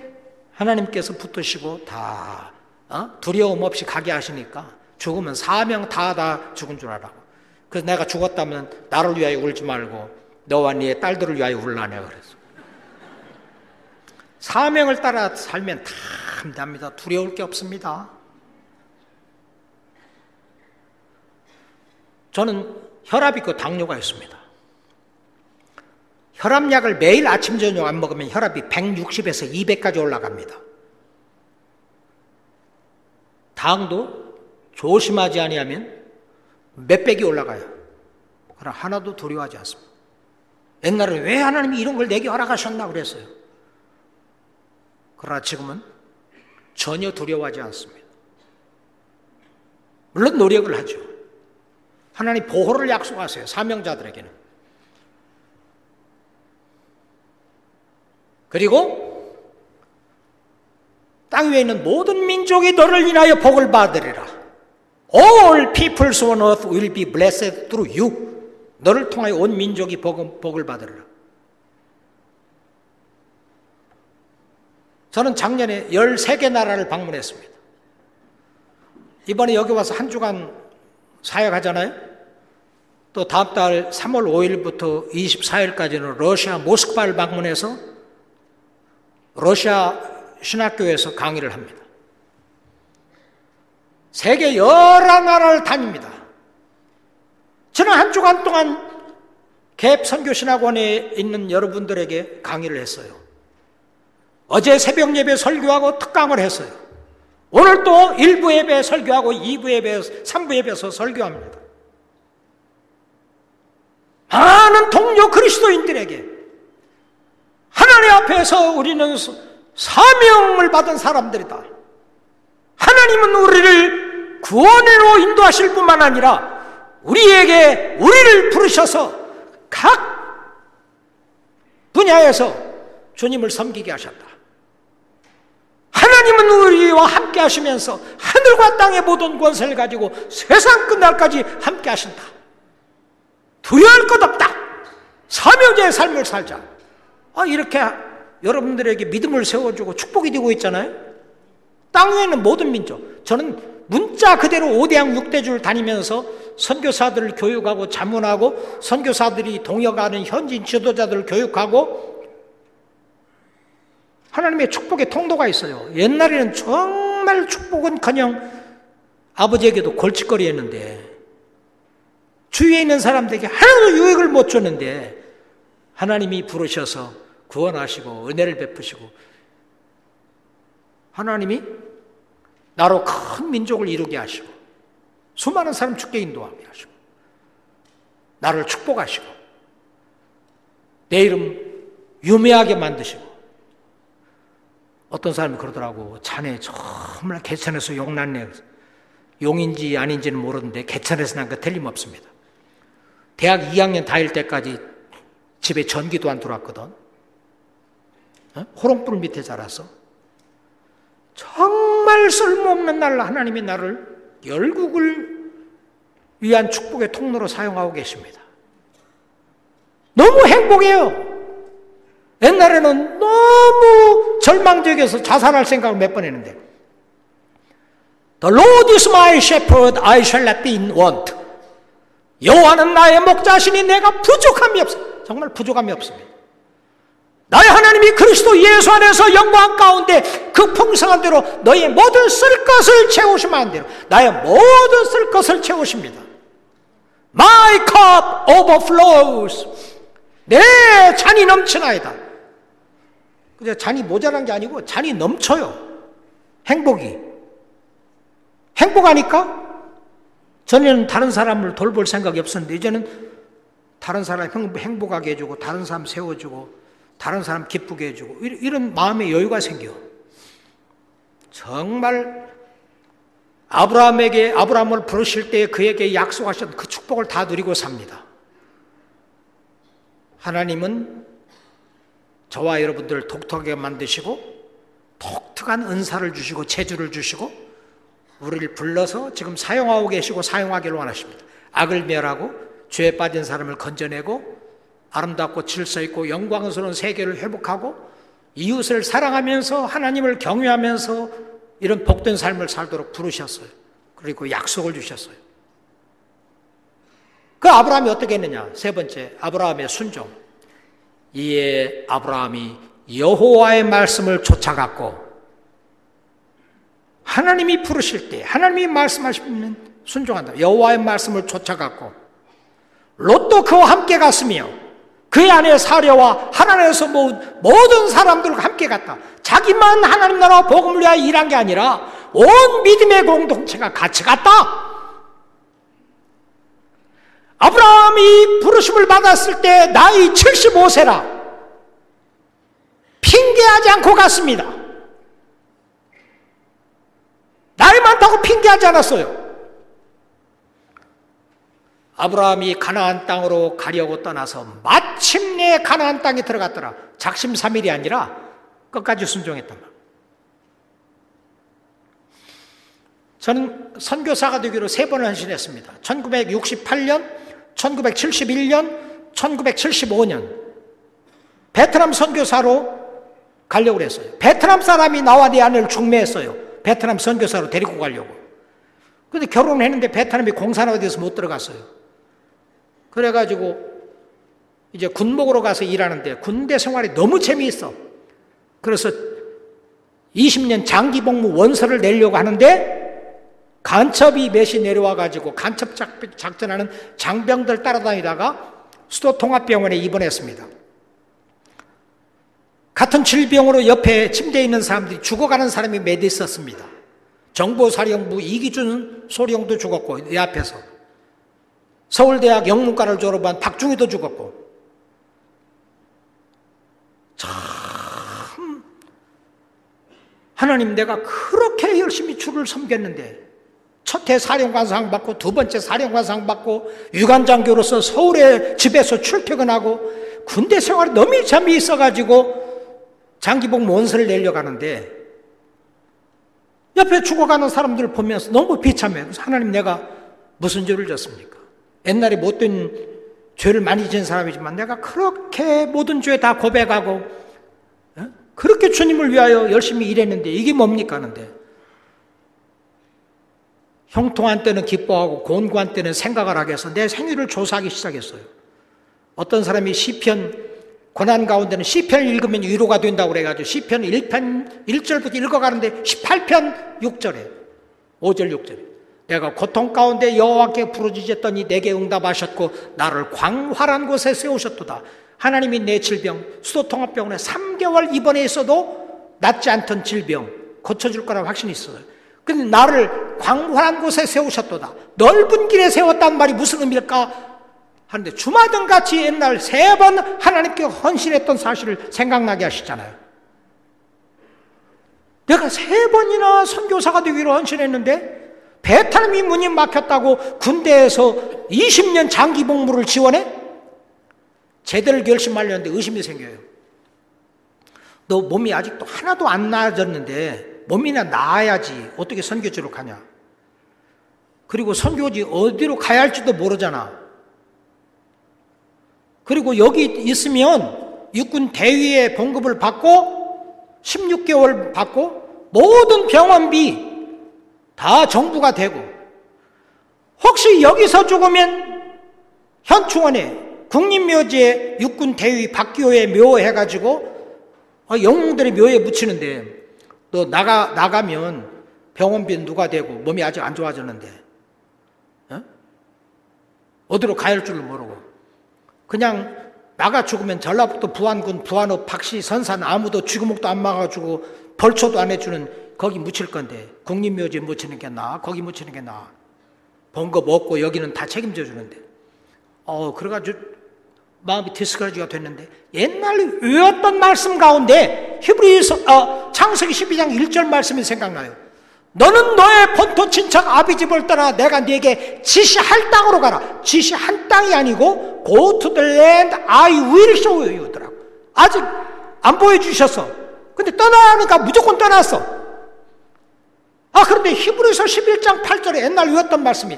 하나님께서 붙으시고 다 어? 두려움 없이 가게 하시니까 죽으면 사명 다다 죽은 줄 알아. 그래서 내가 죽었다면 나를 위하여 울지 말고 너와 네 딸들을 위하여 울라네 그래서. 사명을 따라 살면 다 합니다. 두려울 게 없습니다. 저는 혈압 있고 당뇨가 있습니다. 혈압약을 매일 아침 저녁 안 먹으면 혈압이 160에서 200까지 올라갑니다. 당도 조심하지 아니하면 몇백이 올라가요. 그러나 하나도 두려워하지 않습니다. 옛날에 왜 하나님이 이런 걸 내게 허락하셨나 그랬어요. 그러나 지금은 전혀 두려워하지 않습니다. 물론 노력을 하죠. 하나님 보호를 약속하세요. 사명자들에게는. 그리고 땅 위에 있는 모든 민족이 너를 인하여 복을 받으리라. All peoples on earth will be blessed through you. 너를 통하여 온 민족이 복, 복을 받으리라. 저는 작년에 13개 나라를 방문했습니다. 이번에 여기 와서 한 주간 사역하잖아요. 또 다음 달 3월 5일부터 24일까지는 러시아 모스크바를 방문해서 러시아 신학교에서 강의를 합니다. 세계 여러 나라를 다닙니다. 저는 한 주간 동안 갭 선교신학원에 있는 여러분들에게 강의를 했어요. 어제 새벽 예배 설교하고 특강을 했어요. 오늘 또 1부 예배 설교하고 2부 예배, 3부 예배에서 설교합니다. 많은 동료 그리스도인들에게 하나님 앞에서 우리는 사명을 받은 사람들이다. 하나님은 우리를 구원으로 인도하실 뿐만 아니라 우리에게 우리를 부르셔서 각 분야에서 주님을 섬기게 하셨다. 하나님은 우리와 함께 하시면서 하늘과 땅의 모든 권세를 가지고 세상 끝날까지 함께 하신다. 두려울 것 없다. 사명자의 삶을 살자. 아, 이렇게 여러분들에게 믿음을 세워주고 축복이 되고 있잖아요. 땅 위에 있는 모든 민족. 저는 문자 그대로 5대양 6대주를 다니면서 선교사들을 교육하고 자문하고 선교사들이 동역하는 현지 지도자들을 교육하고 하나님의 축복의 통도가 있어요. 옛날에는 정말 축복은 그냥 아버지에게도 골칫거리였는데 주위에 있는 사람들에게 하나도 유익을 못 줬는데 하나님이 부르셔서 구원하시고 은혜를 베푸시고 하나님이 나로 큰 민족을 이루게 하시고 수많은 사람 죽게 인도하게 하시고 나를 축복하시고 내 이름 유명하게 만드시고 어떤 사람이 그러더라고. 자네 정말 개천에서 용났네 용인지 아닌지는 모르는데 개천에서 난 거 틀림없습니다 대학 2학년 다닐 때까지 집에 전기도 안 들어왔거든 어? 호롱불 밑에 자라서 정말 쓸모없는 날로 하나님이 나를 열국을 위한 축복의 통로로 사용하고 계십니다. 너무 행복해요. 옛날에는 너무 절망적이어서 자살할 생각을 몇 번 했는데 The Lord is my shepherd, I shall not be in want. 여호와는 나의 목자시니 내가 부족함이 없어. 정말 부족함이 없습니다. 나의 하나님이 그리스도 예수 안에서 영광 가운데 그 풍성한 대로 너의 모든 쓸 것을 채우시면 안 돼요. 나의 모든 쓸 것을 채우십니다. My cup overflows. 내 잔이 넘치나이다. 근데 잔이 모자란 게 아니고 잔이 넘쳐요. 행복이. 행복하니까 전에는 다른 사람을 돌볼 생각이 없었는데 이제는 다른 사람 행복하게 해주고 다른 사람 세워주고 다른 사람 기쁘게 해주고 이런 마음의 여유가 생겨. 정말 아브라함에게 아브라함을 부르실 때 그에게 약속하셨던 그 축복을 다 누리고 삽니다. 하나님은 저와 여러분들을 독특하게 만드시고 독특한 은사를 주시고 체주를 주시고 우리를 불러서 지금 사용하고 계시고 사용하기를 원하십니다. 악을 멸하고 죄에 빠진 사람을 건져내고 아름답고 질서 있고 영광스러운 세계를 회복하고 이웃을 사랑하면서 하나님을 경외하면서 이런 복된 삶을 살도록 부르셨어요. 그리고 약속을 주셨어요. 그 아브라함이 어떻게 했느냐? 세 번째, 아브라함의 순종. 이에 아브라함이 여호와의 말씀을 쫓아갔고 하나님이 부르실 때 하나님이 말씀하시면 순종한다. 여호와의 말씀을 쫓아갔고 롯도 그와 함께 갔으며 그의 아내 사려와 하나님에서 모든 사람들과 함께 갔다. 자기만 하나님 나라 복음을 위하여 일한 게 아니라 온 믿음의 공동체가 같이 갔다. 아브라함이 부르심을 받았을 때 나이 75세라. 핑계하지 않고 갔습니다. 나이 많다고 핑계하지 않았어요. 아브라함이 가나안 땅으로 가려고 떠나서 마침내 가나안 땅에 들어갔더라. 작심삼일이 아니라 끝까지 순종했단 말. 저는 선교사가 되기로 세 번을 헌신했습니다. 1968년, 1971년, 1975년 베트남 선교사로 가려고 그랬어요. 베트남 사람이 나와 내 아내를 중매했어요. 베트남 선교사로 데리고 가려고. 근데 결혼했는데 베트남이 공산화가 돼서 못 들어갔어요. 그래가지고 이제 군목으로 가서 일하는데 군대 생활이 너무 재미있어. 그래서 20년 장기 복무 원서를 내려고 하는데 간첩이 몇이 내려와가지고 간첩 작전하는 장병들 따라다니다가 수도 통합병원에 입원했습니다. 같은 질병으로 옆에 침대에 있는 사람들이 죽어가는 사람이 몇 있었습니다. 정보사령부 이기준 소령도 죽었고 내 앞에서 서울대학 영문과를 졸업한 박중희도 죽었고 참 하나님 내가 그렇게 열심히 주를 섬겼는데 첫 해 사령관상 받고 두 번째 사령관상 받고 유관장교로서 서울에 집에서 출퇴근하고 군대 생활이 너무 잠이 있어가지고 장기복 원서를 내려가는데 옆에 죽어가는 사람들을 보면서 너무 비참해. 그래서 하나님 내가 무슨 죄를 졌습니까? 옛날에 못된 죄를 많이 지은 사람이지만 내가 그렇게 모든 죄 다 고백하고 어? 그렇게 주님을 위하여 열심히 일했는데 이게 뭡니까 하는데 형통한 때는 기뻐하고 곤고한 때는 생각을 하게 해서 내 생일을 조사하기 시작했어요. 어떤 사람이 시편 고난 가운데는 시편을 읽으면 위로가 된다고 그래가지고 시편 1편 1절부터 읽어가는데 18편 6절에 5절 6절에 내가 고통 가운데 여호와께 부르짖었더니 내게 응답하셨고 나를 광활한 곳에 세우셨도다. 하나님이 내 질병 수도통합병원에 3개월 입원해 있어도 낫지 않던 질병 고쳐줄 거라고 확신이 있어요. 근데 나를 광활한 곳에 세우셨도다. 넓은 길에 세웠단 말이 무슨 의미일까? 하는데 주마등 같이 옛날 세 번 하나님께 헌신했던 사실을 생각나게 하시잖아요. 내가 세 번이나 선교사가 되기로 헌신했는데 베트남이 문이 막혔다고 군대에서 20년 장기 복무를 지원해? 제대로 결심하려는데 의심이 생겨요. 너 몸이 아직도 하나도 안 나아졌는데 몸이나 나아야지 어떻게 선교지로 가냐? 그리고 선교지 어디로 가야 할지도 모르잖아. 그리고 여기 있으면 육군 대위의 봉급을 받고 16개월 받고 모든 병원비 다 정부가 되고 혹시 여기서 죽으면 현충원에 국립묘지에 육군 대위 박기호의 묘 해가지고 어, 영웅들의 묘에 묻히는데 너 나가 나가면 병원비 누가 되고 몸이 아직 안 좋아졌는데 어? 어디로 가야 할 줄을 모르고 그냥 나가 죽으면 전라북도 부안군 부안읍 박씨 선산 아무도 쥐구목도 안 막아주고 벌초도 안 해주는 거기 묻힐 건데. 국립묘지에 묻히는 게 나아? 거기 묻히는 게 나아? 본 거 먹고 여기는 다 책임져 주는데. 어 그래가지고 마음이 디스커지가 됐는데 옛날에 외웠던 말씀 가운데 히브리서 어, 창세기 12장 1절 말씀이 생각나요 너는 너의 본토 친척 아비 집을 떠나 내가 네게 지시할 땅으로 가라. 지시한 땅이 아니고 go to the land I will show you더라고. 아직 안 보여주셨어. 근데 떠나니까 무조건 떠났어. 아 그런데 히브리서 11장 8절에 옛날 외웠던 말씀이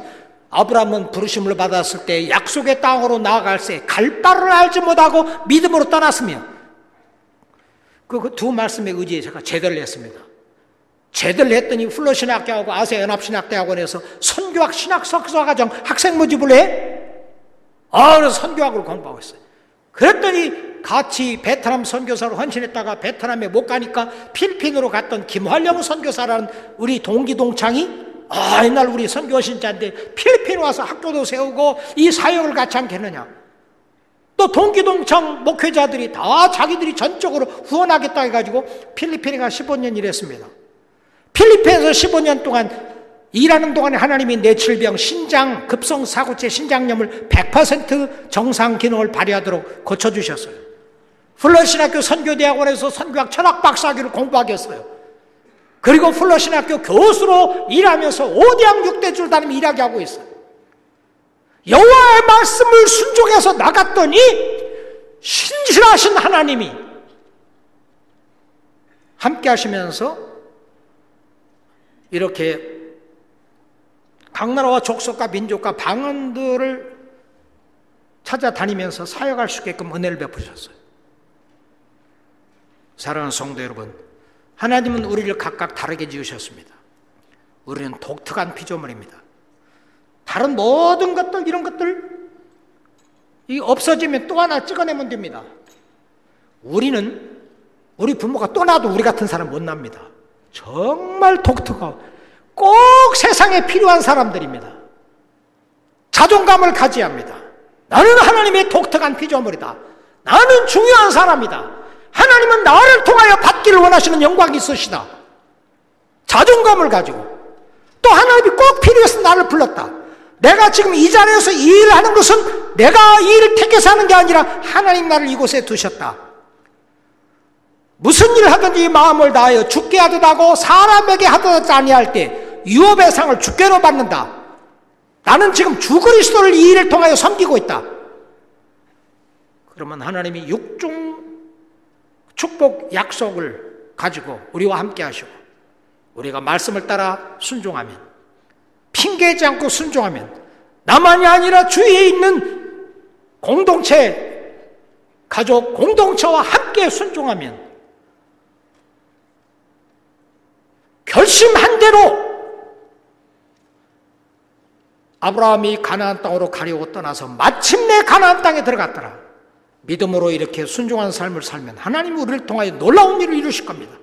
아브라함은 부르심을 받았을 때 약속의 땅으로 나아갈새 갈 바를 알지 못하고 믿음으로 떠났으며 그두 그 말씀에 의지해 제가 제대로 했습니다. 제대로 했더니 플러신학교하고 아세연합신학대학원에서 선교학 신학 석사과정 학생 모집을 해. 아, 선교학을 공부하고 있어요. 그랬더니 같이 베트남 선교사로 헌신했다가 베트남에 못 가니까 필리핀으로 갔던 김활령 선교사라는 우리 동기 동창이 아, 옛날 우리 선교 신자인데 필리핀 와서 학교도 세우고 이 사역을 같이 함께했느냐. 또 동기 동창 목회자들이 다 자기들이 전적으로 후원하겠다 해가지고 필리핀에 가 15년 일했습니다. 필리핀에서 15년 동안 일하는 동안에 하나님이 뇌출병, 신장, 급성 사고체 신장염을 100% 정상 기능을 발휘하도록 고쳐주셨어요. 플러신학교 선교대학원에서 선교학 철학 박사학위를 공부하게 했어요. 그리고 플러신학교 교수로 일하면서 5대학 6대 줄 다니며 일하게 하고 있어요. 여호와의 말씀을 순종해서 나갔더니 신실하신 하나님이 함께 하시면서 이렇게 각 나라와 족속과 민족과 방언들을 찾아다니면서 사역할 수 있게끔 은혜를 베푸셨어요. 사랑하는 성도 여러분, 하나님은 우리를 각각 다르게 지으셨습니다. 우리는 독특한 피조물입니다. 다른 모든 것들, 이런 것들, 이 없어지면 또 하나 찍어내면 됩니다. 우리는, 우리 부모가 또 나도 우리 같은 사람 못 납니다. 정말 독특하고 꼭 세상에 필요한 사람들입니다. 자존감을 가져야 합니다. 나는 하나님의 독특한 피조물이다. 나는 중요한 사람이다. 하나님은 나를 통하여 받기를 원하시는 영광이 있으시다. 자존감을 가지고 또 하나님이 꼭 필요해서 나를 불렀다. 내가 지금 이 자리에서 이 일을 하는 것은 내가 이 일을 택해서 하는 게 아니라 하나님 나를 이곳에 두셨다. 무슨 일을 하든지 마음을 다하여 죽게 하듯 하고 사람에게 하듯 아니할 때 유업의 상을 죽게로 받는다. 나는 지금 주 그리스도를 이 일을 통하여 섬기고 있다. 그러면 하나님이 육중 축복 약속을 가지고 우리와 함께 하시고 우리가 말씀을 따라 순종하면 핑계지 않고 순종하면 나만이 아니라 주위에 있는 공동체 가족 공동체와 함께 순종하면 결심한 대로 아브라함이 가나안 땅으로 가려고 떠나서 마침내 가나안 땅에 들어갔더라. 믿음으로 이렇게 순종한 삶을 살면 하나님 우리를 통하여 놀라운 일을 이루실 겁니다.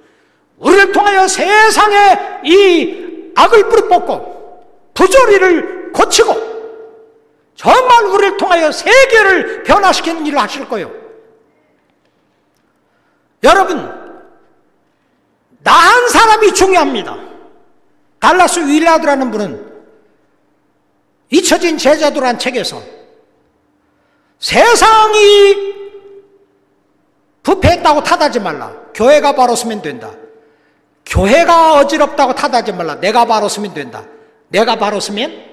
우리를 통하여 세상에 이 악을 뿌리 뽑고 부조리를 고치고 정말 우리를 통하여 세계를 변화시키는 일을 하실 거예요. 여러분, 나 한 사람이 중요합니다. 달라스 윌라드라는 분은 잊혀진 제자도란 책에서 세상이 부패했다고 탓하지 말라. 교회가 바로 서면 된다. 교회가 어지럽다고 탓하지 말라. 내가 바로 서면 된다. 내가 바로 서면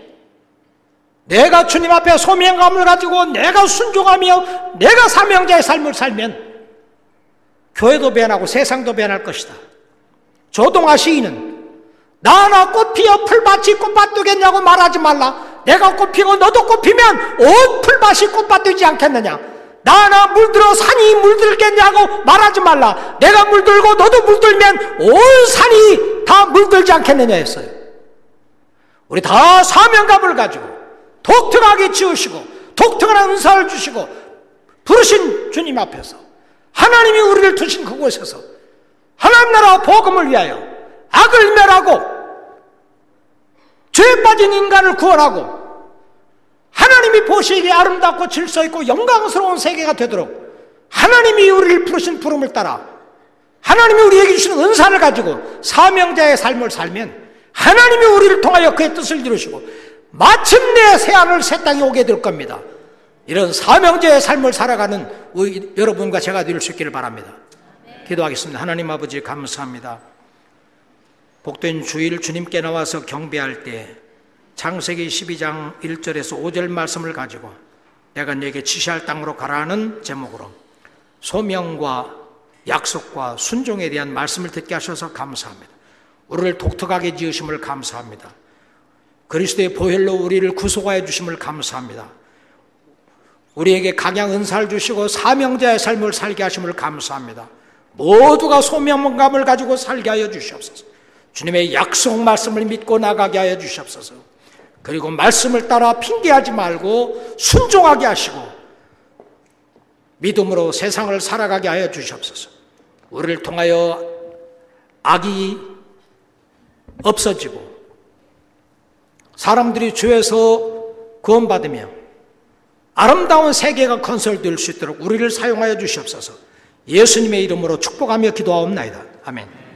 내가 주님 앞에 소명감을 가지고 내가 순종하며 내가 사명자의 삶을 살면 교회도 변하고 세상도 변할 것이다. 조동아 시인은 나나 꽃 피어 풀밭이 꽃밭 되겠냐고 말하지 말라. 내가 꽃 피고 너도 꽃 피면 온 풀밭이 꽃밭 되지 않겠느냐. 나나 물들어 산이 물들겠냐고 말하지 말라. 내가 물들고 너도 물들면 온 산이 다 물들지 않겠느냐 했어요. 우리 다 사명감을 가지고 독특하게 지으시고 독특한 은사를 주시고 부르신 주님 앞에서 하나님이 우리를 두신 그곳에서 하나님 나라 복음을 위하여 악을 멸하고 죄에 빠진 인간을 구원하고 하나님이 보시기에 아름답고 질서 있고 영광스러운 세계가 되도록 하나님이 우리를 부르신 부름을 따라 하나님이 우리에게 주신 은사를 가지고 사명자의 삶을 살면 하나님이 우리를 통하여 그의 뜻을 이루시고 마침내 새하늘 새 땅이 오게 될 겁니다. 이런 사명자의 삶을 살아가는 여러분과 제가 될 수 있기를 바랍니다. 기도하겠습니다. 하나님 아버지 감사합니다. 복된 주일 주님께 나와서 경배할 때 창세기 12장 1절에서 5절 말씀을 가지고 내가 네게 지시할 땅으로 가라는 제목으로 소명과 약속과 순종에 대한 말씀을 듣게 하셔서 감사합니다. 우리를 독특하게 지으심을 감사합니다. 그리스도의 보혈로 우리를 구속하여 주심을 감사합니다. 우리에게 강양 은사를 주시고 사명자의 삶을 살게 하심을 감사합니다. 모두가 소명감을 가지고 살게 하여 주시옵소서. 주님의 약속 말씀을 믿고 나가게 하여 주시옵소서. 그리고 말씀을 따라 핑계하지 말고 순종하게 하시고 믿음으로 세상을 살아가게 하여 주시옵소서. 우리를 통하여 악이 없어지고 사람들이 죄에서 구원받으며 아름다운 세계가 건설될 수 있도록 우리를 사용하여 주시옵소서. 예수님의 이름으로 축복하며 기도하옵나이다. 아멘.